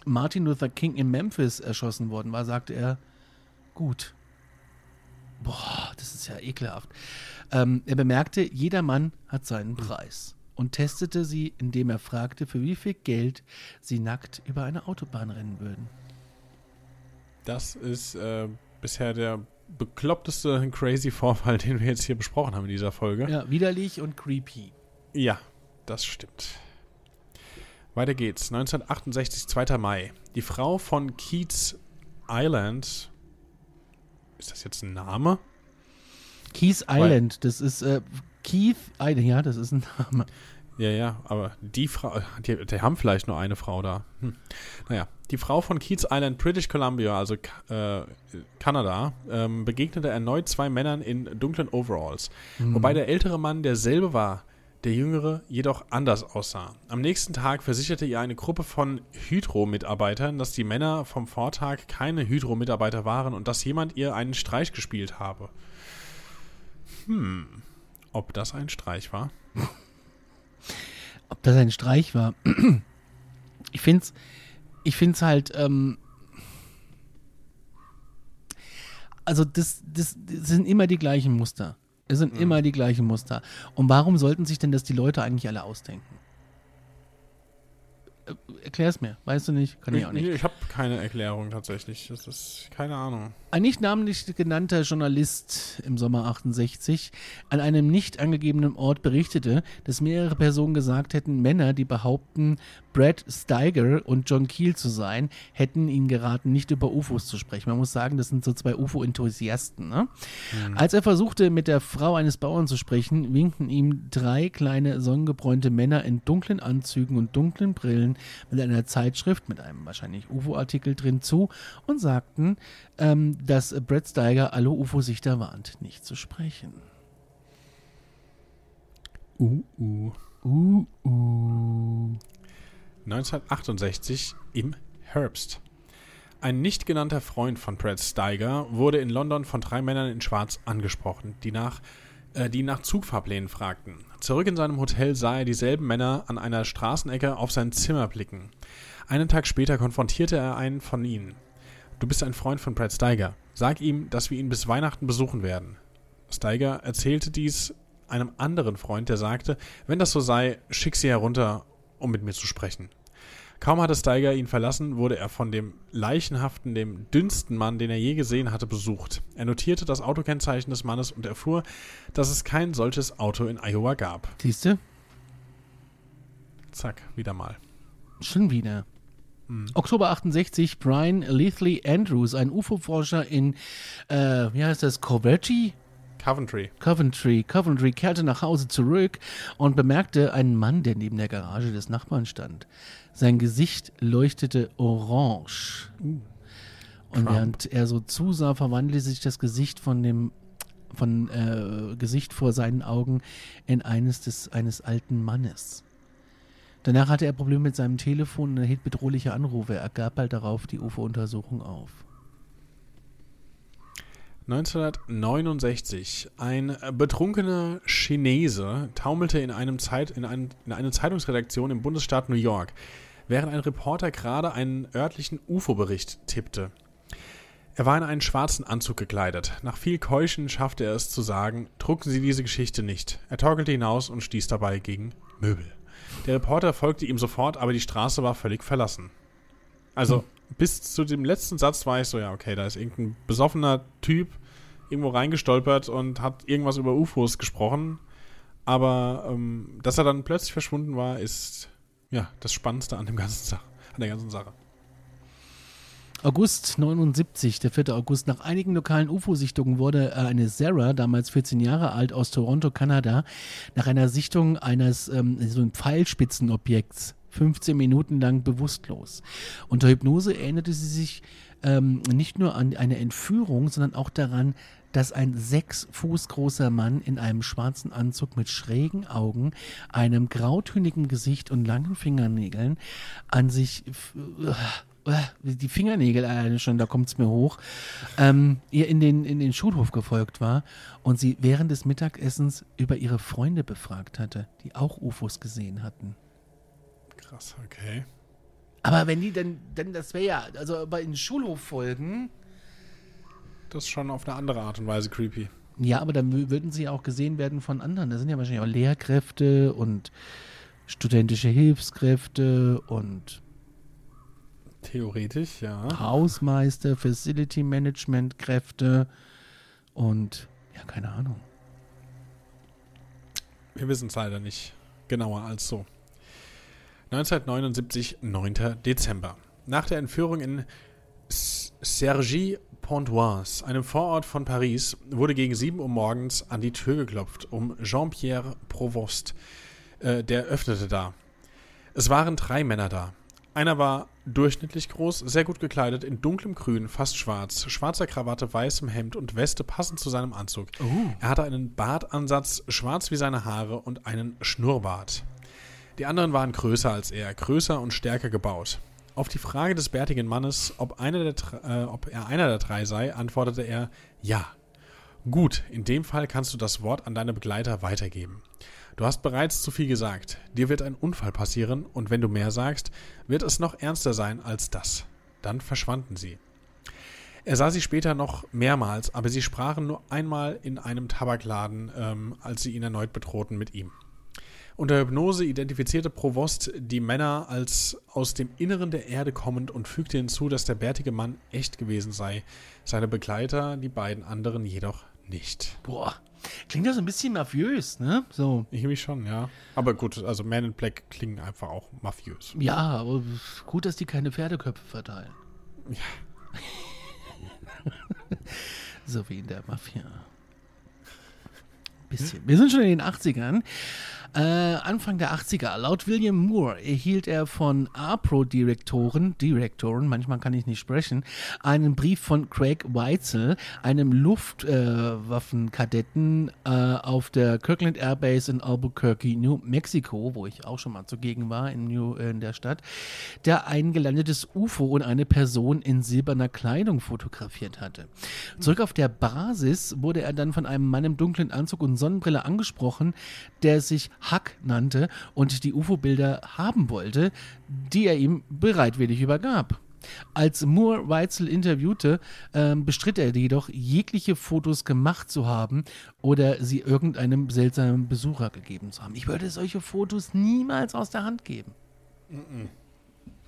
Martin Luther King in Memphis erschossen worden war, sagte er, gut. Boah, das ist ja ekelhaft. Ähm, er bemerkte, jeder Mann hat seinen Preis und testete sie, indem er fragte, für wie viel Geld sie nackt über eine Autobahn rennen würden. Das ist äh, bisher der bekloppteste crazy Vorfall, den wir jetzt hier besprochen haben in dieser Folge. Ja, widerlich und creepy. Ja, das stimmt. Weiter geht's. 1968, 2. Mai. Die Frau von Keats Island. Ist das jetzt ein Name? Keith Island, das ist äh, Keith Island, ja, das ist ein Name. Ja, ja, aber die Frau, die, die haben vielleicht nur eine Frau da. Hm. Naja, die Frau von Keats Island, British Columbia, also äh, Kanada, ähm, begegnete erneut zwei Männern in dunklen Overalls. Wobei der ältere Mann derselbe war, der jüngere jedoch anders aussah. Am nächsten Tag versicherte ihr eine Gruppe von Hydro-Mitarbeitern, dass die Männer vom Vortag keine Hydro-Mitarbeiter waren und dass jemand ihr einen Streich gespielt habe. Hm, ob das ein Streich war? Ob das ein Streich war. Ich finde es ich find's halt, ähm, also das, das, das sind immer die gleichen Muster. Es sind immer die gleichen Muster. Und warum sollten sich denn das die Leute eigentlich alle ausdenken? Äh, Erklär's mir. Weißt du nicht? Kann ich auch nicht. Ich habe keine Erklärung tatsächlich. Das ist keine Ahnung. Ein nicht namentlich genannter Journalist im Sommer 68 an einem nicht angegebenen Ort berichtete, dass mehrere Personen gesagt hätten, Männer, die behaupten, Brad Steiger und John Keel zu sein, hätten ihnen geraten, nicht über UFOs zu sprechen. Man muss sagen, das sind so zwei UFO-Enthusiasten. Ne? Als er versuchte, mit der Frau eines Bauern zu sprechen, winkten ihm drei kleine sonnengebräunte Männer in dunklen Anzügen und dunklen Brillen mit einer Zeitschrift, mit einem wahrscheinlich UFO-Artikel drin zu und sagten, ähm, dass Brad Steiger alle UFO-Sichter warnt, nicht zu sprechen. Uh, uh. Uh, uh. 1968 im Herbst. Ein nicht genannter Freund von Brad Steiger wurde in London von drei Männern in Schwarz angesprochen, die nach, äh, die nach Zugfahrplänen fragten. Zurück in seinem Hotel sah er dieselben Männer an einer Straßenecke auf sein Zimmer blicken. Einen Tag später konfrontierte er einen von ihnen. Du bist ein Freund von Brad Steiger. Sag ihm, dass wir ihn bis Weihnachten besuchen werden. Steiger erzählte dies einem anderen Freund, der sagte, wenn das so sei, schick sie herunter, um mit mir zu sprechen. Kaum hatte Steiger ihn verlassen, wurde er von dem leichenhaften, dem dünnsten Mann, den er je gesehen hatte, besucht. Er notierte das Autokennzeichen des Mannes und erfuhr, dass es kein solches Auto in Iowa gab. Siehst du? Zack, wieder mal. Schon wieder. Oktober 68, Brian Lethley Andrews, ein UFO-Forscher in, äh, wie heißt das, Coventry? Coventry. Coventry, Coventry kehrte nach Hause zurück und bemerkte einen Mann, der neben der Garage des Nachbarn stand. Sein Gesicht leuchtete orange. Und Trump. während er so zusah, verwandelte sich das Gesicht von dem von äh, Gesicht vor seinen Augen in eines des eines alten Mannes. Danach hatte er Probleme mit seinem Telefon und erhielt bedrohliche Anrufe. Er gab bald darauf die UFO-Untersuchung auf. 1969. Ein betrunkener Chinese taumelte in, einem Zeit, in, ein, in eine Zeitungsredaktion im Bundesstaat New York, während ein Reporter gerade einen örtlichen UFO-Bericht tippte. Er war in einen schwarzen Anzug gekleidet. Nach viel Keuschen schaffte er es zu sagen, drucken Sie diese Geschichte nicht. Er torkelte hinaus und stieß dabei gegen Möbel. Der Reporter folgte ihm sofort, aber die Straße war völlig verlassen. Also, bis zu dem letzten Satz war ich so, ja, okay, da ist irgendein besoffener Typ irgendwo reingestolpert und hat irgendwas über UFOs gesprochen. Aber ähm, dass er dann plötzlich verschwunden war, ist ja das Spannendste an dem ganzen an der ganzen Sache. August 79, der 4. August. Nach einigen lokalen UFO-Sichtungen wurde äh, eine Sarah, damals 14 Jahre alt, aus Toronto, Kanada, nach einer Sichtung eines ähm, so ein Pfeilspitzenobjekts 15 Minuten lang bewusstlos. Unter Hypnose erinnerte sie sich ähm, nicht nur an eine Entführung, sondern auch daran, dass ein sechs Fuß großer Mann in einem schwarzen Anzug mit schrägen Augen, einem grautönigen Gesicht und langen Fingernägeln an sich äh, die Fingernägel alleine schon, da kommt es mir hoch, ähm, ihr in den, in den Schulhof gefolgt war und sie während des Mittagessens über ihre Freunde befragt hatte, die auch UFOs gesehen hatten. Krass, okay. Aber wenn die dann, dann das wäre ja, also bei den Schulhof folgen. Das ist schon auf eine andere Art und Weise creepy. Ja, aber dann würden sie auch gesehen werden von anderen. Da sind ja wahrscheinlich auch Lehrkräfte und studentische Hilfskräfte und Theoretisch, ja. Hausmeister, Facility Management Kräfte und ja, keine Ahnung. Wir wissen es leider nicht genauer als so. 1979, 9. Dezember. Nach der Entführung in Sergi Pontoise, einem Vorort von Paris, wurde gegen 7 Uhr morgens an die Tür geklopft, um Jean-Pierre Provost. Äh, der öffnete da. Es waren drei Männer da. Einer war durchschnittlich groß, sehr gut gekleidet, in dunklem Grün, fast schwarz, schwarzer Krawatte, weißem Hemd und Weste passend zu seinem Anzug. Uh. Er hatte einen Bartansatz, schwarz wie seine Haare und einen Schnurrbart. Die anderen waren größer als er, größer und stärker gebaut. Auf die Frage des bärtigen Mannes, ob, einer der, äh, ob er einer der drei sei, antwortete er ja. Gut, in dem Fall kannst du das Wort an deine Begleiter weitergeben. Du hast bereits zu viel gesagt. Dir wird ein Unfall passieren und wenn du mehr sagst, wird es noch ernster sein als das. Dann verschwanden sie. Er sah sie später noch mehrmals, aber sie sprachen nur einmal in einem Tabakladen, ähm, als sie ihn erneut bedrohten mit ihm. Unter Hypnose identifizierte Provost die Männer als aus dem Inneren der Erde kommend und fügte hinzu, dass der bärtige Mann echt gewesen sei, seine Begleiter, die beiden anderen jedoch nicht. Boah, Klingt ja so ein bisschen mafiös, ne? So. Irgendwie schon, ja. Aber gut, also Man in Black klingen einfach auch mafiös. Ja, aber gut, dass die keine Pferdeköpfe verteilen. Ja. so wie in der Mafia. Bisschen. Wir sind schon in den 80ern. Äh, Anfang der 80er. Laut William Moore erhielt er von APRO-Direktoren, Direktoren, manchmal kann ich nicht sprechen, einen Brief von Craig Weitzel, einem Luftwaffenkadetten äh, äh, auf der Kirkland Air Base in Albuquerque, New Mexico, wo ich auch schon mal zugegen war in, New, in der Stadt, der ein gelandetes UFO und eine Person in silberner Kleidung fotografiert hatte. Zurück auf der Basis wurde er dann von einem Mann im dunklen Anzug und Sonnenbrille angesprochen, der sich Huck nannte und die UFO-Bilder haben wollte, die er ihm bereitwillig übergab. Als Moore Weitzel interviewte, äh, bestritt er jedoch, jegliche Fotos gemacht zu haben oder sie irgendeinem seltsamen Besucher gegeben zu haben. Ich würde solche Fotos niemals aus der Hand geben.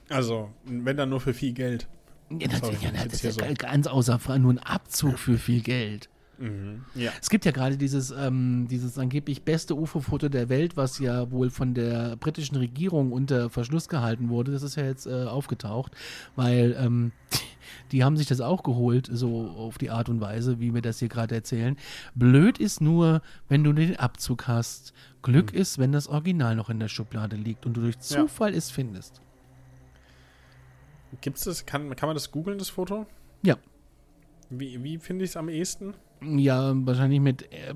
Also, wenn dann nur für viel Geld. Ja, natürlich, ja, das ist ja so. ganz außer Frage, nur ein Abzug für viel Geld. Mhm, ja. Es gibt ja gerade dieses, ähm, dieses angeblich beste UFO-Foto der Welt, was ja wohl von der britischen Regierung unter Verschluss gehalten wurde. Das ist ja jetzt äh, aufgetaucht, weil ähm, die haben sich das auch geholt, so auf die Art und Weise, wie wir das hier gerade erzählen. Blöd ist nur, wenn du den Abzug hast. Glück mhm. ist, wenn das Original noch in der Schublade liegt und du durch Zufall ja. es findest. Gibt's das? Kann, kann man das googeln, das Foto? Ja. Wie, wie finde ich es am ehesten? Ja, wahrscheinlich mit äh,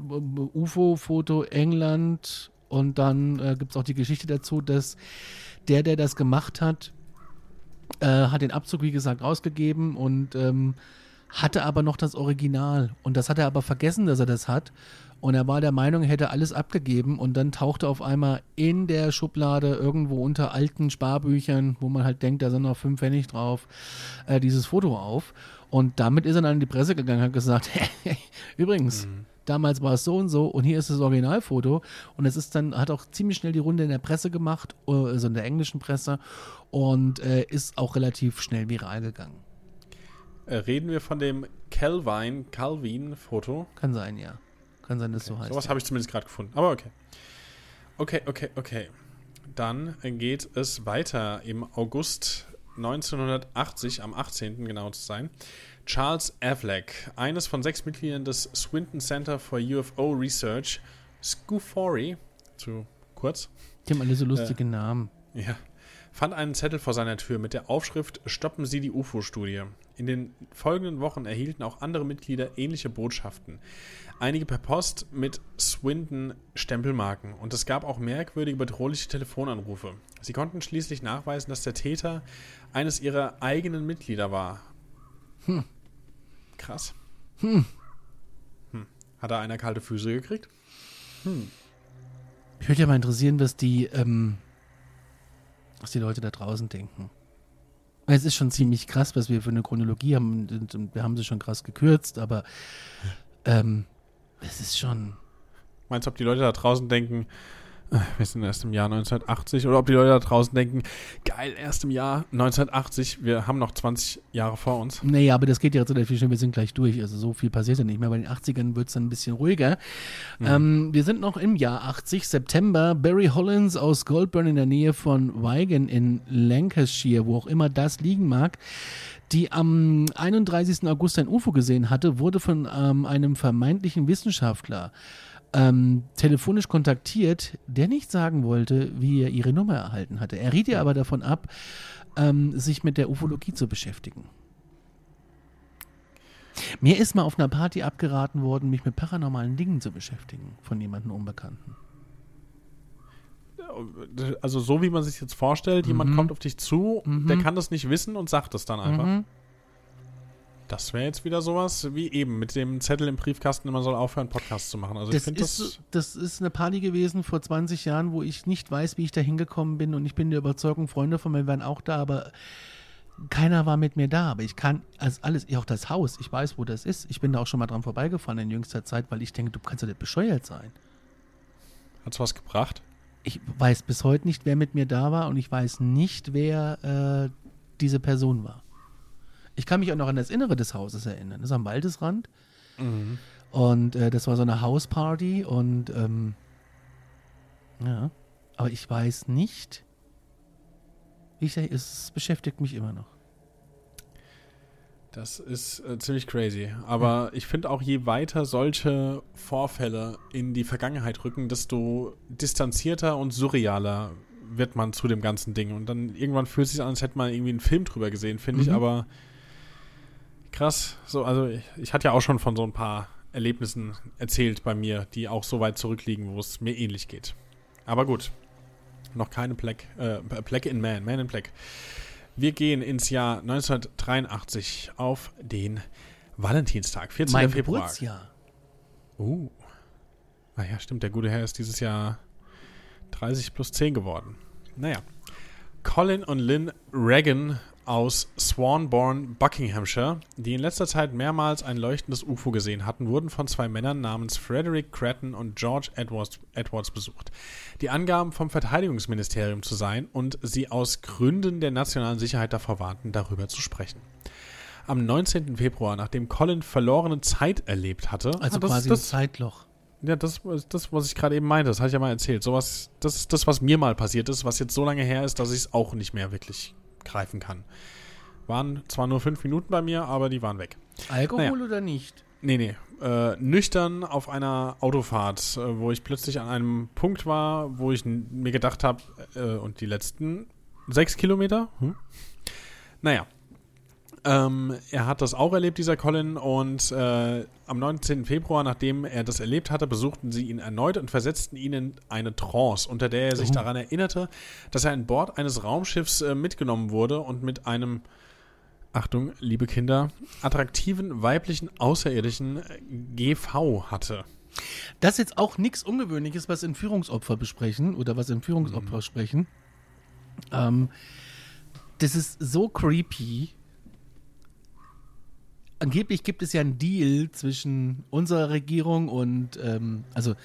UFO-Foto England und dann äh, gibt es auch die Geschichte dazu, dass der, der das gemacht hat, äh, hat den Abzug, wie gesagt, rausgegeben und ähm, hatte aber noch das Original. Und das hat er aber vergessen, dass er das hat. Und er war der Meinung, er hätte alles abgegeben und dann tauchte auf einmal in der Schublade irgendwo unter alten Sparbüchern, wo man halt denkt, da sind noch fünf Pfennig drauf, äh, dieses Foto auf. Und damit ist er dann in die Presse gegangen und hat gesagt, übrigens, mhm. damals war es so und so und hier ist das Originalfoto. Und es ist dann, hat auch ziemlich schnell die Runde in der Presse gemacht, also in der englischen Presse, und äh, ist auch relativ schnell viral gegangen. Äh, reden wir von dem Calvin, Calvin-Foto? Kann sein, ja. Kann sein, dass okay. so heißt. Sowas ja. habe ich zumindest gerade gefunden. Aber okay. Okay, okay, okay. Dann geht es weiter im August 1980, am 18. genau zu sein, Charles Affleck, eines von sechs Mitgliedern des Swinton Center for UFO Research, SCUFORI, zu kurz. Die haben alle so lustige äh, Namen. Ja. Fand einen Zettel vor seiner Tür mit der Aufschrift Stoppen Sie die UFO-Studie. In den folgenden Wochen erhielten auch andere Mitglieder ähnliche Botschaften. Einige per Post mit Swindon-Stempelmarken. Und es gab auch merkwürdige bedrohliche Telefonanrufe. Sie konnten schließlich nachweisen, dass der Täter eines ihrer eigenen Mitglieder war. Hm. Krass. Hm. Hm. Hat er einer kalte Füße gekriegt? Hm. Ich würde ja mal interessieren, was die, ähm, was die Leute da draußen denken. Es ist schon ziemlich krass, was wir für eine Chronologie haben. Wir haben sie schon krass gekürzt, aber ähm, es ist schon. Meinst du, ob die Leute da draußen denken, wir sind erst im Jahr 1980 oder ob die Leute da draußen denken, geil, erst im Jahr 1980, wir haben noch 20 Jahre vor uns. Nee, aber das geht ja jetzt relativ schnell, wir sind gleich durch, also so viel passiert ja nicht mehr. Bei den 80ern wird es dann ein bisschen ruhiger. Mhm. Ähm, wir sind noch im Jahr 80, September, Barry Hollins aus Goldburn in der Nähe von Wigan in Lancashire, wo auch immer das liegen mag, die am 31. August ein UFO gesehen hatte, wurde von ähm, einem vermeintlichen Wissenschaftler ähm, telefonisch kontaktiert, der nicht sagen wollte, wie er ihre Nummer erhalten hatte. Er riet ihr aber davon ab, ähm, sich mit der Ufologie zu beschäftigen. Mir ist mal auf einer Party abgeraten worden, mich mit paranormalen Dingen zu beschäftigen, von jemandem Unbekannten. Also so wie man sich jetzt vorstellt, mhm. jemand kommt auf dich zu, mhm. der kann das nicht wissen und sagt es dann einfach. Mhm. Das wäre jetzt wieder sowas wie eben mit dem Zettel im Briefkasten, man soll aufhören, Podcasts zu machen. Also das, ich ist, das, das ist eine Party gewesen vor 20 Jahren, wo ich nicht weiß, wie ich da hingekommen bin und ich bin der Überzeugung, Freunde von mir waren auch da, aber keiner war mit mir da. Aber ich kann, also alles, auch das Haus, ich weiß, wo das ist. Ich bin da auch schon mal dran vorbeigefahren in jüngster Zeit, weil ich denke, du kannst doch nicht bescheuert sein. Hat's was gebracht? Ich weiß bis heute nicht, wer mit mir da war und ich weiß nicht, wer äh, diese Person war. Ich kann mich auch noch an das Innere des Hauses erinnern. Das ist am Waldesrand. Mhm. Und äh, das war so eine Hausparty und ähm, ja, aber ich weiß nicht, wie ich sage, es beschäftigt mich immer noch. Das ist äh, ziemlich crazy. Aber ja. ich finde auch, je weiter solche Vorfälle in die Vergangenheit rücken, desto distanzierter und surrealer wird man zu dem ganzen Ding. Und dann irgendwann fühlt es sich an, als hätte man irgendwie einen Film drüber gesehen, finde mhm. ich. Aber krass. So, also ich, ich hatte ja auch schon von so ein paar Erlebnissen erzählt bei mir, die auch so weit zurückliegen, wo es mir ähnlich geht. Aber gut, noch keine Black, äh, Black in Man, Man in Black. Wir gehen ins Jahr 1983 auf den Valentinstag, 14. mein Februar. Geburtsjahr. Uh. Ah ja, stimmt, der gute Herr ist dieses Jahr 30 plus 10 geworden. Naja. Colin und Lynn Reagan aus Swanbourne, Buckinghamshire, die in letzter Zeit mehrmals ein leuchtendes UFO gesehen hatten, wurden von zwei Männern namens Frederick Cretton und George Edwards, Edwards besucht. Die Angaben vom Verteidigungsministerium zu sein und sie aus Gründen der nationalen Sicherheit davor warnten, darüber zu sprechen. Am 19. Februar, nachdem Colin verlorene Zeit erlebt hatte, also das, quasi das, ein Zeitloch. Ja, das ist das, was ich gerade eben meinte. Das hatte ich ja mal erzählt. Sowas, das ist das, was mir mal passiert ist, was jetzt so lange her ist, dass ich es auch nicht mehr wirklich greifen kann. Waren zwar nur fünf Minuten bei mir, aber die waren weg. Alkohol naja. oder nicht? Nee, nee. Äh, nüchtern auf einer Autofahrt, äh, wo ich plötzlich an einem Punkt war, wo ich mir gedacht habe, äh, und die letzten sechs Kilometer? Hm? Naja, ähm, er hat das auch erlebt, dieser Colin, und äh, am 19. Februar, nachdem er das erlebt hatte, besuchten sie ihn erneut und versetzten ihn in eine Trance, unter der er sich oh. daran erinnerte, dass er an Bord eines Raumschiffs äh, mitgenommen wurde und mit einem, Achtung, liebe Kinder, attraktiven weiblichen Außerirdischen äh, GV hatte. Das ist jetzt auch nichts Ungewöhnliches, was Entführungsopfer besprechen oder was Entführungsopfer mhm. sprechen. Ähm, das ist so creepy angeblich gibt es ja einen Deal zwischen unserer Regierung und ähm, also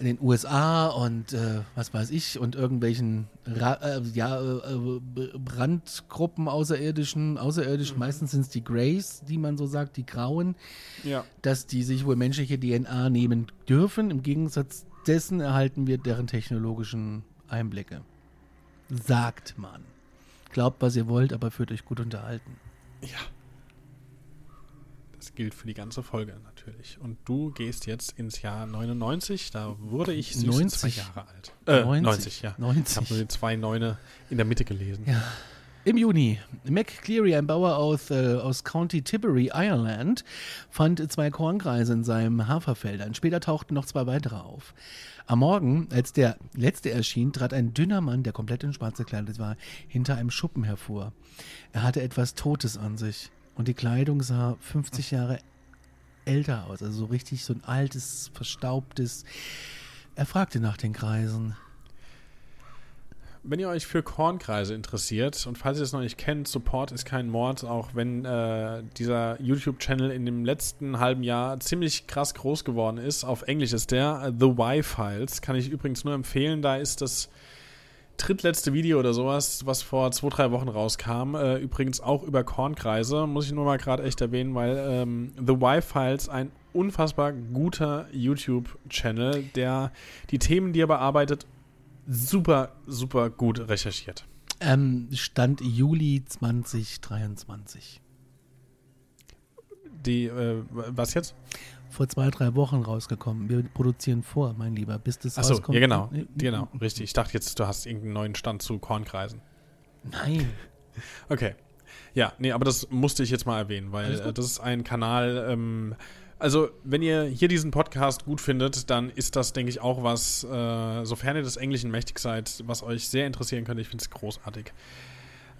den USA und äh, was weiß ich und irgendwelchen Ra äh, ja, äh, Brandgruppen außerirdischen, außerirdischen, mhm. meistens sind es die Greys, die man so sagt, die Grauen, ja. dass die sich wohl menschliche DNA nehmen dürfen. Im Gegensatz dessen erhalten wir deren technologischen Einblicke. Sagt man. Glaubt, was ihr wollt, aber fühlt euch gut unterhalten. Ja. Das gilt für die ganze Folge natürlich. Und du gehst jetzt ins Jahr 99. Da wurde ich süß 90. zwei Jahre alt. Äh, 90, 90, ja. 90. Ich habe nur die zwei Neune in der Mitte gelesen. Ja. Im Juni, Mac Cleary, ein Bauer aus, äh, aus County Tipperary, Ireland, fand zwei Kornkreise in seinem Haferfeld. Ein Später tauchten noch zwei weitere auf. Am Morgen, als der letzte erschien, trat ein dünner Mann, der komplett in schwarz gekleidet war, hinter einem Schuppen hervor. Er hatte etwas Totes an sich und die Kleidung sah 50 Jahre älter aus, also so richtig so ein altes, verstaubtes. Er fragte nach den Kreisen. Wenn ihr euch für Kornkreise interessiert und falls ihr es noch nicht kennt, Support ist kein Mord, auch wenn äh, dieser YouTube-Channel in dem letzten halben Jahr ziemlich krass groß geworden ist. Auf Englisch ist der äh, The Y-Files. Kann ich übrigens nur empfehlen. Da ist das drittletzte Video oder sowas, was vor zwei, drei Wochen rauskam. Äh, übrigens auch über Kornkreise. Muss ich nur mal gerade echt erwähnen, weil ähm, The Y-Files ein unfassbar guter YouTube-Channel, der die Themen, die er bearbeitet, super, super gut recherchiert. Ähm, Stand Juli 2023. Die, äh, was jetzt? Vor zwei, drei Wochen rausgekommen. Wir produzieren vor, mein Lieber, bis das Achso, rauskommt. ja genau, genau, richtig. Ich dachte jetzt, du hast irgendeinen neuen Stand zu Kornkreisen. Nein. Okay. Ja, nee, aber das musste ich jetzt mal erwähnen, weil äh, das ist ein Kanal, ähm, also wenn ihr hier diesen Podcast gut findet, dann ist das, denke ich, auch was, äh, sofern ihr des Englischen mächtig seid, was euch sehr interessieren könnte. Ich finde es großartig.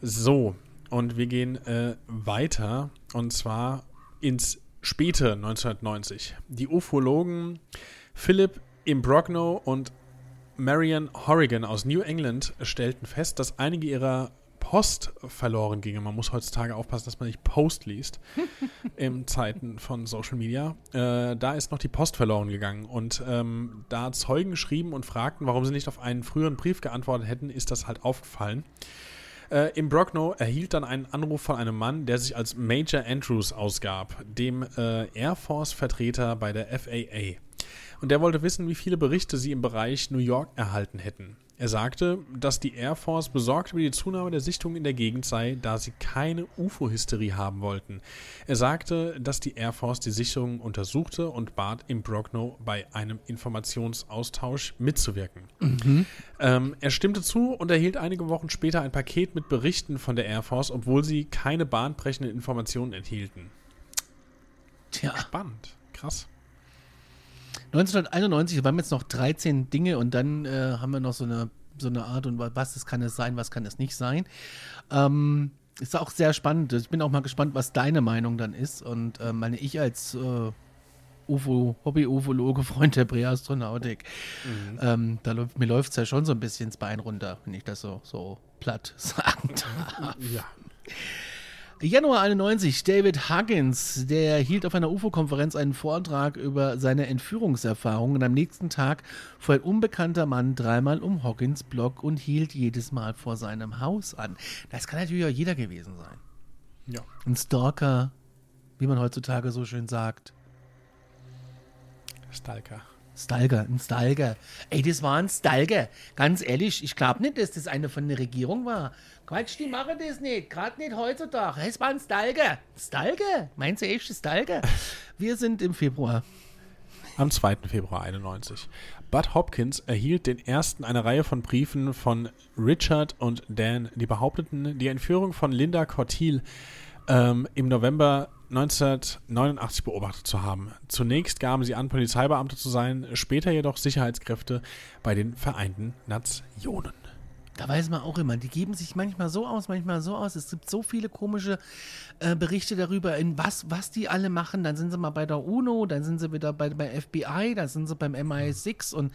So, und wir gehen äh, weiter und zwar ins späte 1990. Die Ufologen Philip Imbrogno und Marian Horrigan aus New England stellten fest, dass einige ihrer Post verloren ginge. Man muss heutzutage aufpassen, dass man nicht Post liest in Zeiten von Social Media. Äh, da ist noch die Post verloren gegangen. Und ähm, da Zeugen geschrieben und fragten, warum sie nicht auf einen früheren Brief geantwortet hätten, ist das halt aufgefallen. Äh, Im Brockno erhielt dann einen Anruf von einem Mann, der sich als Major Andrews ausgab, dem äh, Air Force-Vertreter bei der FAA. Und der wollte wissen, wie viele Berichte sie im Bereich New York erhalten hätten. Er sagte, dass die Air Force besorgt über die Zunahme der Sichtungen in der Gegend sei, da sie keine UFO-Hysterie haben wollten. Er sagte, dass die Air Force die Sichtungen untersuchte und bat Imbrogno bei einem Informationsaustausch mitzuwirken. Ähm, er stimmte zu und erhielt einige Wochen später ein Paket mit Berichten von der Air Force, obwohl sie keine bahnbrechenden Informationen enthielten. Tja. Spannend. Krass. 1991 waren jetzt noch 13 Dinge und dann äh, haben wir noch so eine, so eine Art und was das kann es sein, was kann es nicht sein. Ähm, ist auch sehr spannend. Ich bin auch mal gespannt, was deine Meinung dann ist. Und äh, meine ich als äh, UFO, Hobby-Ufologe, Freund der Präastronautik, ähm, da läuft, mir läuft es ja schon so ein bisschen ins Bein runter, wenn ich das so, so platt sagen darf. Ja. Januar 91, David Huggins, der hielt auf einer UFO-Konferenz einen Vortrag über seine Entführungserfahrungen und am nächsten Tag fuhr ein unbekannter Mann dreimal um Huggins Block und hielt jedes Mal vor seinem Haus an. Das kann natürlich auch jeder gewesen sein. Ja. Ein Stalker, wie man heutzutage so schön sagt. Stalker. Stalker, ein Stalker. Ey, das war ein Stalker. Ganz ehrlich, ich glaube nicht, dass das eine von der Regierung war. Quatsch, die machen das nicht. Gerade nicht heutzutage. Es war ein Stalker. Stalker? Meinst du echt, Stalker? Wir sind im Februar. Am 2. Februar 91. Bud Hopkins erhielt den ersten einer Reihe von Briefen von Richard und Dan, die behaupteten, die Entführung von Linda Cortil ähm, im November 1989 beobachtet zu haben. Zunächst gaben sie an, Polizeibeamte zu sein, später jedoch Sicherheitskräfte bei den Vereinten Nationen. Da weiß man auch immer, die geben sich manchmal so aus, manchmal so aus. Es gibt so viele komische äh, Berichte darüber, in was, was die alle machen. Dann sind sie mal bei der UNO, dann sind sie wieder bei, bei FBI, dann sind sie beim MI6 und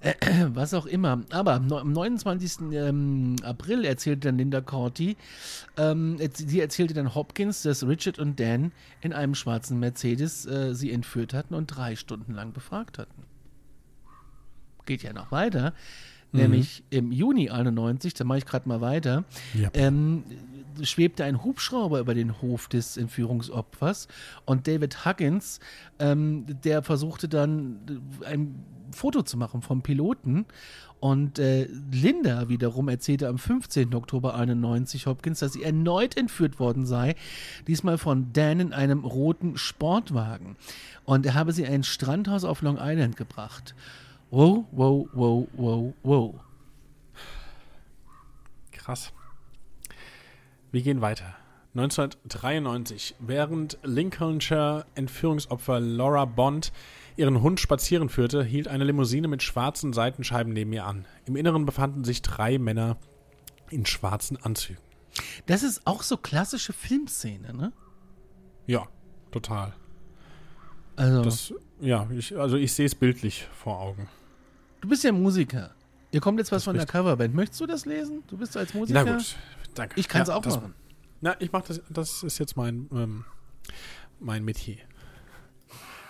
äh, was auch immer. Aber am 29. Ähm, April erzählte dann Linda Corti, ähm, sie erzählte dann Hopkins, dass Richard und Dan in einem schwarzen Mercedes äh, sie entführt hatten und drei Stunden lang befragt hatten. Geht ja noch weiter. Nämlich im Juni 91, da mache ich gerade mal weiter, Ja. ähm, schwebte ein Hubschrauber über den Hof des Entführungsopfers und David Huggins, ähm, der versuchte dann ein Foto zu machen vom Piloten. Und äh, Linda wiederum erzählte am 15. Oktober 91 Hopkins, dass sie erneut entführt worden sei, diesmal von Dan in einem roten Sportwagen. Und er habe sie in ein Strandhaus auf Long Island gebracht. Wow, wow, wow, wow, wow. Krass. Wir gehen weiter. 1993, während Lincolnshire Entführungsopfer Laura Bond ihren Hund spazieren führte, hielt eine Limousine mit schwarzen Seitenscheiben neben ihr an. Im Inneren befanden sich drei Männer in schwarzen Anzügen. Das ist auch so klassische Filmszene, ne? Ja, total. Also, Das, ja, ich, also ich sehe es bildlich vor Augen. Du bist ja Musiker. Hier kommt jetzt was Das von der. Coverband. Möchtest du das lesen? Du bist als Musiker. Na gut, danke. Ich kann es Ja, auch das, machen. Na, ich mach das, das ist jetzt mein, ähm, mein Metier.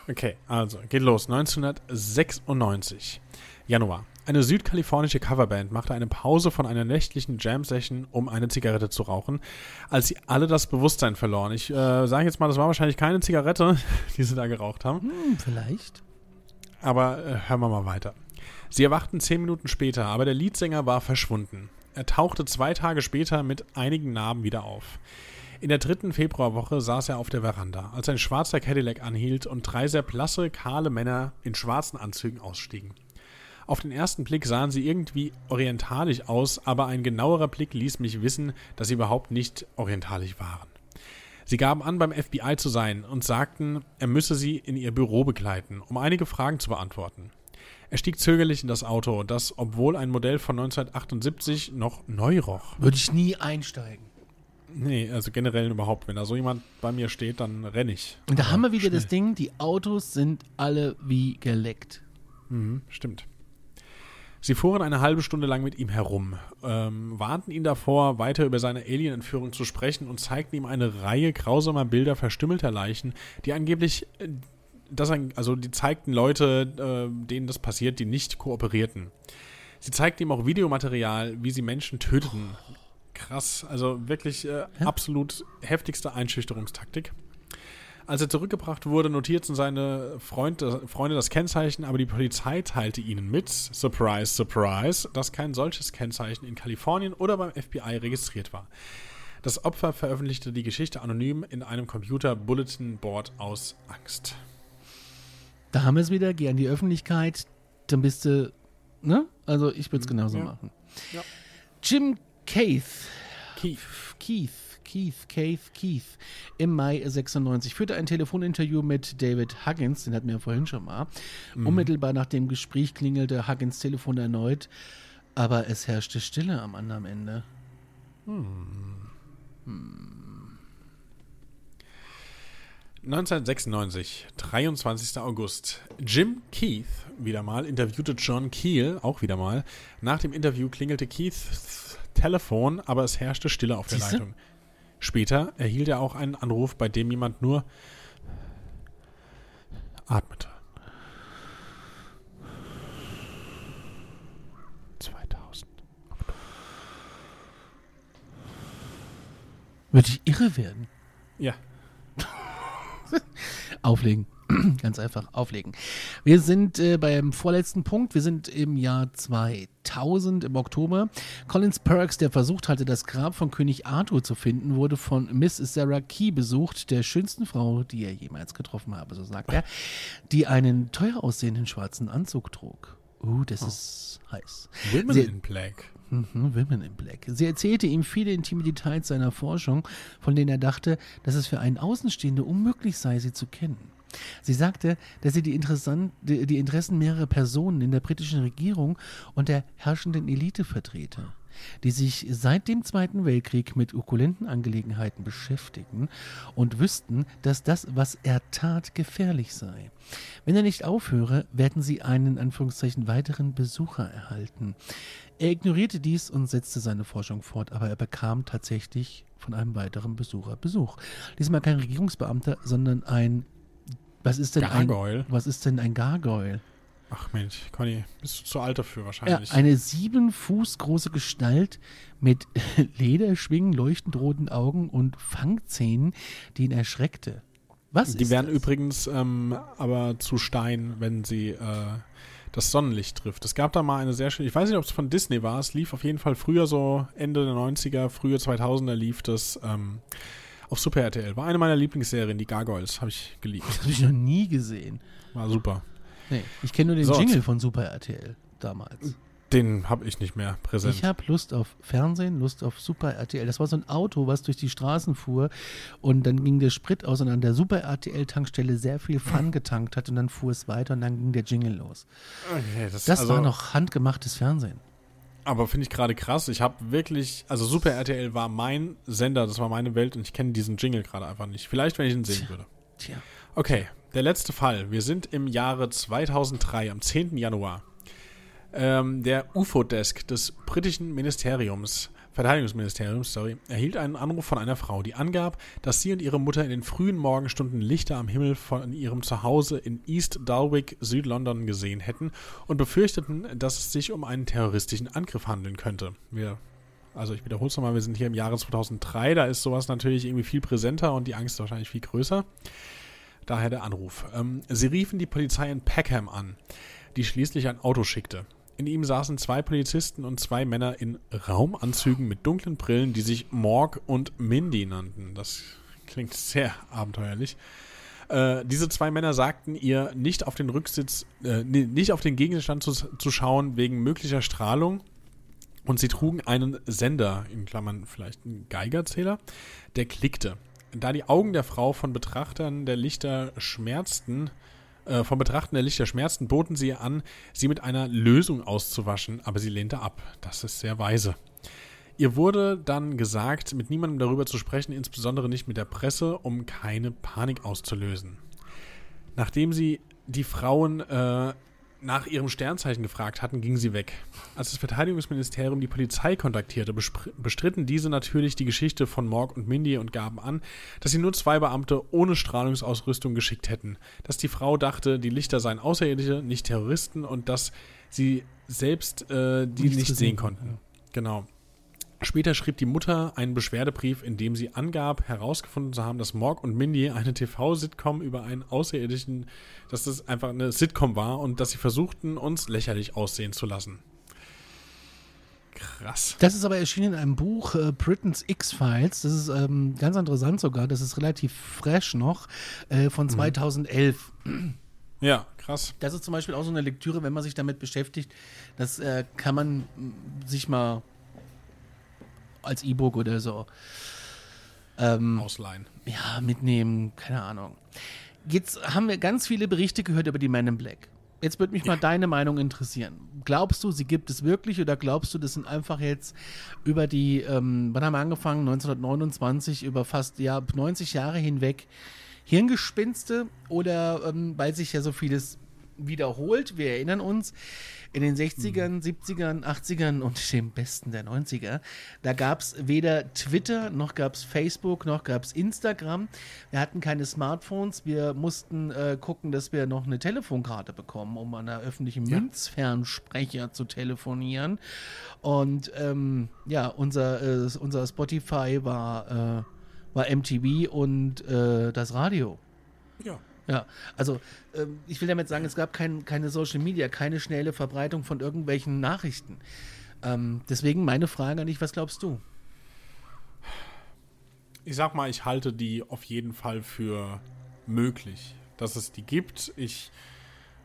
Okay, also, geht los. 1996, Januar. Eine südkalifornische Coverband machte eine Pause von einer nächtlichen Jam-Session, um eine Zigarette zu rauchen, als sie alle das Bewusstsein verloren. Ich äh, sage jetzt mal, das war wahrscheinlich keine Zigarette, die sie da geraucht haben. Hm, vielleicht. Aber äh, hören wir mal weiter. Sie erwachten zehn Minuten später, aber der Leadsänger war verschwunden. Er tauchte zwei Tage später mit einigen Narben wieder auf. In der dritten Februarwoche saß er auf der Veranda, als ein schwarzer Cadillac anhielt und drei sehr blasse, kahle Männer in schwarzen Anzügen ausstiegen. Auf den ersten Blick sahen sie irgendwie orientalisch aus, aber ein genauerer Blick ließ mich wissen, dass sie überhaupt nicht orientalisch waren. Sie gaben an, beim FBI zu sein und sagten, er müsse sie in ihr Büro begleiten, um einige Fragen zu beantworten. Er stieg zögerlich in das Auto, das, obwohl ein Modell von 1978 noch neu roch. Würde ich nie einsteigen. Nee, also generell überhaupt. Wenn da so jemand bei mir steht, dann renne ich. Und da haben wir wieder schnell. das Ding, die Autos sind alle wie geleckt. Mhm, stimmt. Sie fuhren eine halbe Stunde lang mit ihm herum, ähm, warnten ihn davor, weiter über seine Alien-Entführung zu sprechen und zeigten ihm eine Reihe grausamer Bilder verstümmelter Leichen, die angeblich, äh, das, also die zeigten Leute, äh, denen das passiert, die nicht kooperierten. Sie zeigten ihm auch Videomaterial, wie sie Menschen töteten. Krass, also wirklich äh, absolut heftigste Einschüchterungstaktik. Als er zurückgebracht wurde, notierten seine Freunde, Freunde das Kennzeichen, aber die Polizei teilte ihnen mit, surprise, surprise, dass kein solches Kennzeichen in Kalifornien oder beim FBI registriert war. Das Opfer veröffentlichte die Geschichte anonym in einem Computer-Bulletin-Board aus Angst. Da haben wir es wieder, geh an die Öffentlichkeit, dann bist du, ne? Also ich würde es genauso ja. machen. Ja. Jim Keith, Keith. Keith, Keith, Keith, Keith, im Mai 96 führte ein Telefoninterview mit David Huggins, den hatten wir ja vorhin schon mal. Unmittelbar nach dem Gespräch klingelte Huggins Telefon erneut, aber es herrschte Stille am anderen Ende. 1996, 23. August. Jim Keith, wieder mal, interviewte John Keel, auch wieder mal. Nach dem Interview klingelte Keiths Telefon, aber es herrschte Stille auf der Siehste? Leitung. Später erhielt er auch einen Anruf, bei dem jemand nur atmete. 2000. Würde ich irre werden? Ja. Auflegen. Ganz einfach auflegen. Wir sind äh, beim vorletzten Punkt. Wir sind im Jahr 2000 im Oktober. Collins Perks, der versucht hatte, das Grab von König Arthur zu finden, wurde von Miss Sarah Key besucht, der schönsten Frau, die er jemals getroffen habe, so sagt er, die einen teuer aussehenden schwarzen Anzug trug. Uh, das ist heiß. Women Sie- in Black. Mhm, Women in Black. Sie erzählte ihm viele intime Details seiner Forschung, von denen er dachte, dass es für einen Außenstehende unmöglich sei, sie zu kennen. Sie sagte, dass sie die, die, Interessen mehrerer Personen in der britischen Regierung und der herrschenden Elite vertrete, die sich seit dem Zweiten Weltkrieg mit okkulenten Angelegenheiten beschäftigten und wüssten, dass das, was er tat, gefährlich sei. Wenn er nicht aufhöre, werden sie einen, in Anführungszeichen, weiteren Besucher erhalten. Er ignorierte dies und setzte seine Forschung fort, aber er bekam tatsächlich von einem weiteren Besucher Besuch. Diesmal kein Regierungsbeamter, sondern ein was ist denn Gargoyle? ein was ist denn ein Gargoyle? Ach Mensch, Conny, bist du zu alt dafür Ja, wahrscheinlich. eine sieben Fuß große Gestalt mit Lederschwingen, leuchtend roten Augen und Fangzähnen, die ihn erschreckte. Was Die werden das? übrigens ähm, aber zu Stein, wenn sie äh, das Sonnenlicht trifft. Es gab da mal eine sehr schöne, ich weiß nicht, ob es von Disney war, es lief auf jeden Fall früher so, Ende der 90er, frühe 2000er lief das ähm, auf Super RTL. War eine meiner Lieblingsserien, die Gargoyles, habe ich geliebt. Das habe ich noch nie gesehen. War super. Nee, ich kenne nur den So. Jingle von Super RTL damals. Den habe ich nicht mehr präsent. Ich habe Lust auf Fernsehen, Lust auf Super RTL. Das war so ein Auto, was durch die Straßen fuhr und dann ging der Sprit aus und an der Super RTL-Tankstelle sehr viel Fun getankt hat und dann fuhr es weiter und dann ging der Jingle los. okay, das, Das also, war noch handgemachtes Fernsehen. Aber finde ich gerade krass. Ich habe wirklich, also Super RTL war mein Sender, das war meine Welt und ich kenne diesen Jingle gerade einfach nicht. Vielleicht, wenn ich ihn sehen würde. Tja. Okay, der letzte Fall. Wir sind im Jahre 2003, am 10. Januar. Ähm, der UFO-Desk des britischen Ministeriums, Verteidigungsministeriums, sorry, erhielt einen Anruf von einer Frau, die angab, dass sie und ihre Mutter in den frühen Morgenstunden Lichter am Himmel von ihrem Zuhause in East Dalwick, Südlondon gesehen hätten und befürchteten, dass es sich um einen terroristischen Angriff handeln könnte. Wir also ich wiederhole es nochmal, wir sind hier im Jahre 2003, da ist sowas natürlich irgendwie viel präsenter und die Angst wahrscheinlich viel größer. Daher der Anruf. Ähm, sie riefen die Polizei in Peckham an, die schließlich ein Auto schickte. In ihm saßen zwei Polizisten und zwei Männer in Raumanzügen mit dunklen Brillen, die sich Morg und Mindy nannten. Das klingt sehr abenteuerlich. Äh, diese zwei Männer sagten ihr, nicht auf den Rücksitz, äh, nicht auf den Gegenstand zu, zu schauen wegen möglicher Strahlung. Und sie trugen einen Sender, in Klammern vielleicht einen Geigerzähler, der klickte. Da die Augen der Frau von Betrachtern der Lichter schmerzten, äh, vom Betrachten der Lichter schmerzten, boten sie ihr an, sie mit einer Lösung auszuwaschen, aber sie lehnte ab. Das ist sehr weise. Ihr wurde dann gesagt, mit niemandem darüber zu sprechen, insbesondere nicht mit der Presse, um keine Panik auszulösen. Nachdem sie die Frauen äh, nach ihrem Sternzeichen gefragt hatten, ging sie weg. Als das Verteidigungsministerium die Polizei kontaktierte, bestritten diese natürlich die Geschichte von Morg und Mindy und gaben an, dass sie nur zwei Beamte ohne Strahlungsausrüstung geschickt hätten, dass die Frau dachte, die Lichter seien Außerirdische, nicht Terroristen und dass sie selbst äh, die Nichts nicht sehen konnten. Genau. Später schrieb die Mutter einen Beschwerdebrief, in dem sie angab, herausgefunden zu haben, dass Morg und Mindy eine TV-Sitcom über einen Außerirdischen, dass das einfach eine Sitcom war und dass sie versuchten, uns lächerlich aussehen zu lassen. Krass. Das ist aber erschienen in einem Buch, äh, Britain's X-Files. Das ist ähm, ganz interessant sogar. Das ist relativ fresh noch, äh, von 2011. Ja, krass. Das ist zum Beispiel auch so eine Lektüre, wenn man sich damit beschäftigt. Das äh, kann man sich mal als E-Book oder so ähm, Ausleihen. ja, mitnehmen. Keine Ahnung. Jetzt haben wir ganz viele Berichte gehört über die Men in Black. Jetzt würde mich mal deine Meinung interessieren. Glaubst du, sie gibt es wirklich oder glaubst du, das sind einfach jetzt über die, ähm, wann haben wir angefangen? 1929, über fast ja, 90 Jahre hinweg Hirngespinste oder ähm, weil sich ja so vieles wiederholt. Wir erinnern uns, in den 60ern, 70ern, 80ern und dem besten der 90er, da gab es weder Twitter, noch gab es Facebook, noch gab es Instagram. Wir hatten keine Smartphones. Wir mussten äh, gucken, dass wir noch eine Telefonkarte bekommen, um an einer öffentlichen Ja. Münzfernsprecher zu telefonieren. Und ähm, ja, unser, äh, unser Spotify war, äh, war MTV und äh, das Radio. Ja. Ja, also ähm, ich will damit sagen, es gab kein, keine Social Media, keine schnelle Verbreitung von irgendwelchen Nachrichten. Ähm, deswegen meine Frage an dich, was glaubst du? Ich sag mal, ich halte die auf jeden Fall für möglich, dass es die gibt. Ich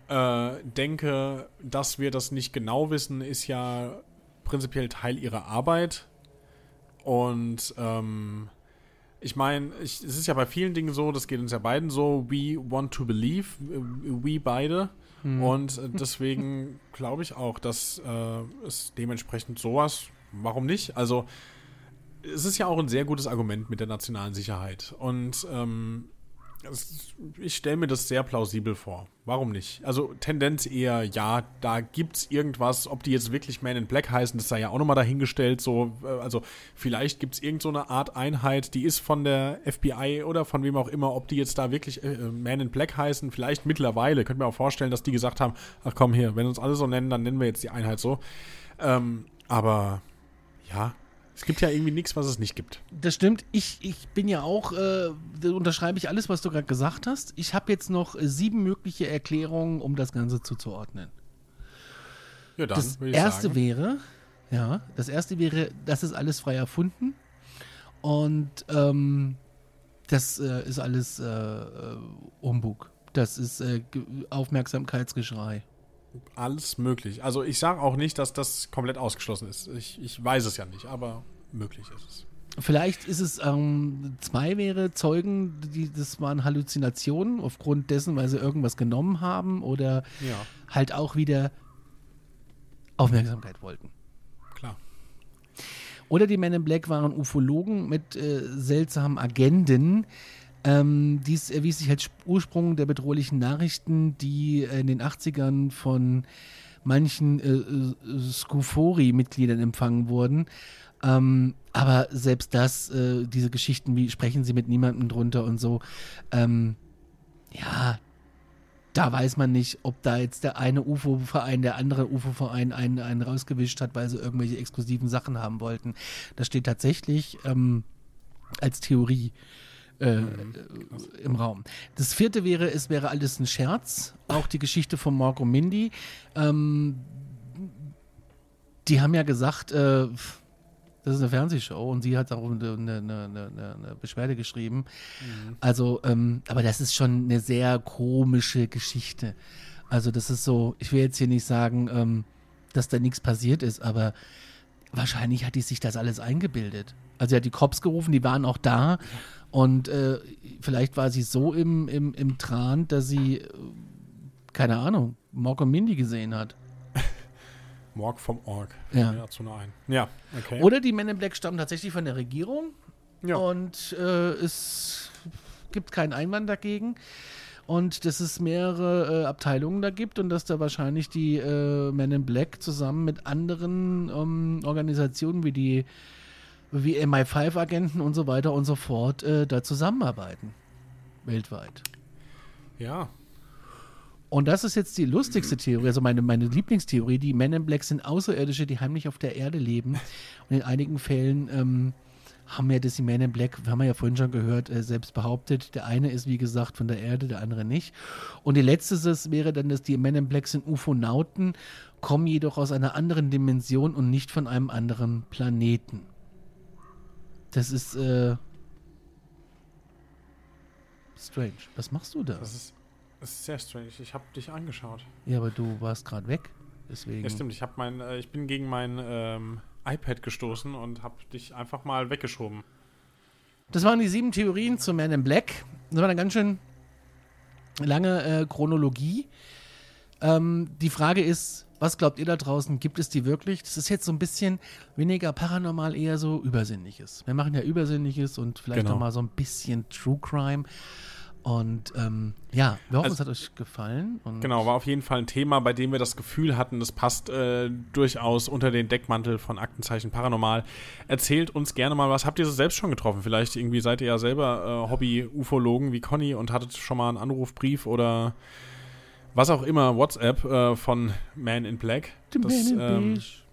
äh, denke, dass wir das nicht genau wissen, ist ja prinzipiell Teil ihrer Arbeit. Und ähm, ich meine, ich, es ist ja bei vielen Dingen so, das geht uns ja beiden so, we want to believe, we beide. Und äh, deswegen glaube ich auch, dass äh, es dementsprechend sowas, warum nicht? Also es ist ja auch ein sehr gutes Argument mit der nationalen Sicherheit. Und ähm, ich stelle mir das sehr plausibel vor. Warum nicht? Also Tendenz eher, ja, da gibt es irgendwas, ob die jetzt wirklich Man in Black heißen, das sei ja auch nochmal dahingestellt. So, äh, also vielleicht gibt es irgend so Art Einheit, die ist von der FBI oder von wem auch immer, ob die jetzt da wirklich äh, Man in Black heißen, vielleicht mittlerweile. Könnt mir auch vorstellen, dass die gesagt haben, ach komm hier, wenn uns alle so nennen, dann nennen wir jetzt die Einheit so. Ähm, aber ja, es gibt ja irgendwie nichts, was es nicht gibt. Das stimmt. Ich, ich bin ja auch, äh, unterschreibe ich alles, was du gerade gesagt hast. Ich habe jetzt noch äh, sieben mögliche Erklärungen, um das Ganze zuzuordnen. Ja, dann das erste sagen. wäre, ja, das erste wäre, das ist alles frei erfunden und ähm, das äh, ist alles äh, äh, Humbug. Das ist äh, Ge- Aufmerksamkeitsgeschrei. Alles möglich. Also ich sage auch nicht, dass das komplett ausgeschlossen ist. Ich, ich weiß es ja nicht, aber möglich ist es. Vielleicht ist es, ähm, zwei wäre Zeugen, die, das waren Halluzinationen aufgrund dessen, weil sie irgendwas genommen haben oder Ja, halt auch wieder Aufmerksamkeit wollten. klar. Oder die Men in Black waren Ufologen mit äh, seltsamen Agenden. Ähm, dies erwies sich als Ursprung der bedrohlichen Nachrichten, die äh, in den 80ern von manchen äh, äh, Skufori-Mitgliedern empfangen wurden. Ähm, aber selbst das, äh, diese Geschichten, wie sprechen sie mit niemandem drunter und so, ähm, ja, da weiß man nicht, ob da jetzt der eine UFO-Verein, der andere UFO-Verein einen, einen rausgewischt hat, weil sie irgendwelche exklusiven Sachen haben wollten. Das steht tatsächlich ähm, als Theorie äh, im Raum. Das vierte wäre, es wäre alles ein Scherz. Auch die Geschichte von Marco Mindy. Ähm, die haben ja gesagt, äh, das ist eine Fernsehshow und sie hat auch eine, eine, eine, eine, Beschwerde geschrieben. Also, ähm, aber das ist schon eine sehr komische Geschichte. Also, das ist so, ich will jetzt hier nicht sagen, ähm, dass da nichts passiert ist, aber wahrscheinlich hat die sich das alles eingebildet. Also, sie hat die Cops gerufen, die waren auch da und äh, vielleicht war sie so im, im, im Tran, dass sie, äh, keine Ahnung, Mork und Mindy gesehen hat. Morg vom Org. Ja. ja zu nah ein. Ja, okay. Oder die Men in Black stammen tatsächlich von der Regierung ja. und äh, es gibt keinen Einwand dagegen. Und dass es mehrere äh, Abteilungen da gibt und dass da wahrscheinlich die äh, Men in Black zusammen mit anderen ähm, Organisationen wie die wie MI5-Agenten und so weiter und so fort äh, da zusammenarbeiten. Weltweit. ja. Und das ist jetzt die lustigste Theorie, also meine, meine Lieblingstheorie. Die Men in Black sind Außerirdische, die heimlich auf der Erde leben. Und in einigen Fällen ähm, haben ja das die Men in Black, haben wir ja vorhin schon gehört, äh, selbst behauptet. Der eine ist, wie gesagt, von der Erde, der andere nicht. Und die letzte wäre dann, dass die Men in Black sind Ufonauten, kommen jedoch aus einer anderen Dimension und nicht von einem anderen Planeten. Das ist äh, strange. Was machst du da? Das ist, das ist sehr strange. Ich habe dich angeschaut. Ja, aber du warst gerade weg. Deswegen. Ja, stimmt. Ich, hab mein, äh, ich bin gegen mein ähm, iPad gestoßen und habe dich einfach mal weggeschoben. Das waren die sieben Theorien zu Man in Black. Das war eine ganz schön lange äh, Chronologie. Ähm, die Frage ist, was glaubt ihr da draußen? Gibt es die wirklich? Das ist jetzt so ein bisschen weniger paranormal, eher so Übersinnliches. Wir machen ja Übersinnliches und vielleicht Genau. noch mal so ein bisschen True Crime. Und ähm, ja, wir hoffen, Also- es hat euch gefallen. Genau, war auf jeden Fall ein Thema, bei dem wir das Gefühl hatten, das passt äh, durchaus unter den Deckmantel von Aktenzeichen Paranormal. Erzählt uns gerne mal was. Habt ihr es selbst schon getroffen? Vielleicht irgendwie seid ihr ja selber äh, Hobby-Ufologen wie Conny und hattet schon mal einen Anrufbrief oder was auch immer, WhatsApp äh, von Man in Black. The Das, Man in ähm, Beige.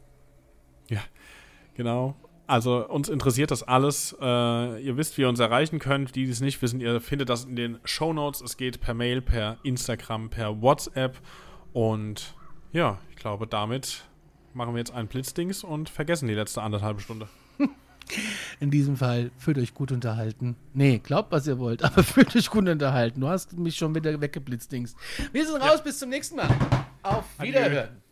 Genau. Also uns interessiert das alles. Äh, ihr wisst, wie ihr uns erreichen könnt. Die, die es nicht wissen, ihr findet das in den Show Notes. Es geht per Mail, per Instagram, per WhatsApp. Und ja, ich glaube, damit machen wir jetzt einen Blitzdings und vergessen die letzte anderthalbe Stunde. In diesem Fall fühlt euch gut unterhalten. Nee, glaubt, was ihr wollt, aber fühlt euch gut unterhalten. Du hast mich schon wieder weggeblitzt, Dings. Wir sind raus, bis zum nächsten Mal. Auf. Wiederhören.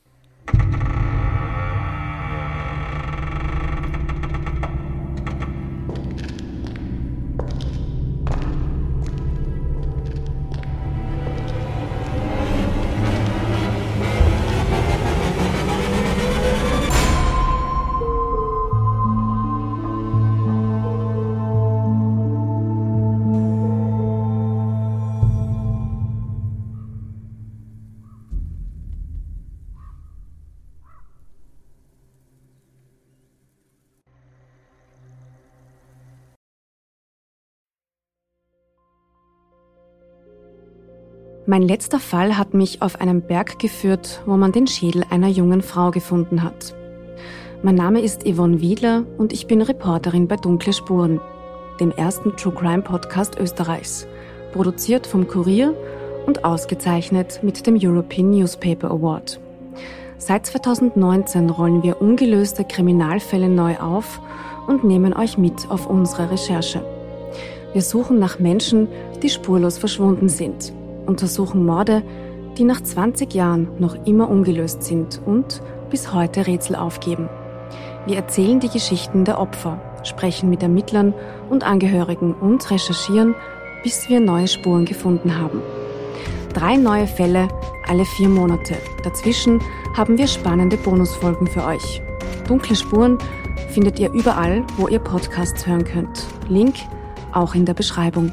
Mein letzter Fall hat mich auf einen Berg geführt, wo man den Schädel einer jungen Frau gefunden hat. Mein Name ist Yvonne Wiedler und ich bin Reporterin bei Dunkle Spuren, dem ersten True Crime Podcast Österreichs, produziert vom Kurier und ausgezeichnet mit dem European Newspaper Award. Seit 2019 rollen wir ungelöste Kriminalfälle neu auf und nehmen euch mit auf unsere Recherche. Wir suchen nach Menschen, die spurlos verschwunden sind, untersuchen Morde, die nach 20 Jahren noch immer ungelöst sind und bis heute Rätsel aufgeben. Wir erzählen die Geschichten der Opfer, sprechen mit Ermittlern und Angehörigen und recherchieren, bis wir neue Spuren gefunden haben. Drei neue Fälle alle vier Monate. Dazwischen haben wir spannende Bonusfolgen für euch. Dunkle Spuren findet ihr überall, wo ihr Podcasts hören könnt. Link auch in der Beschreibung.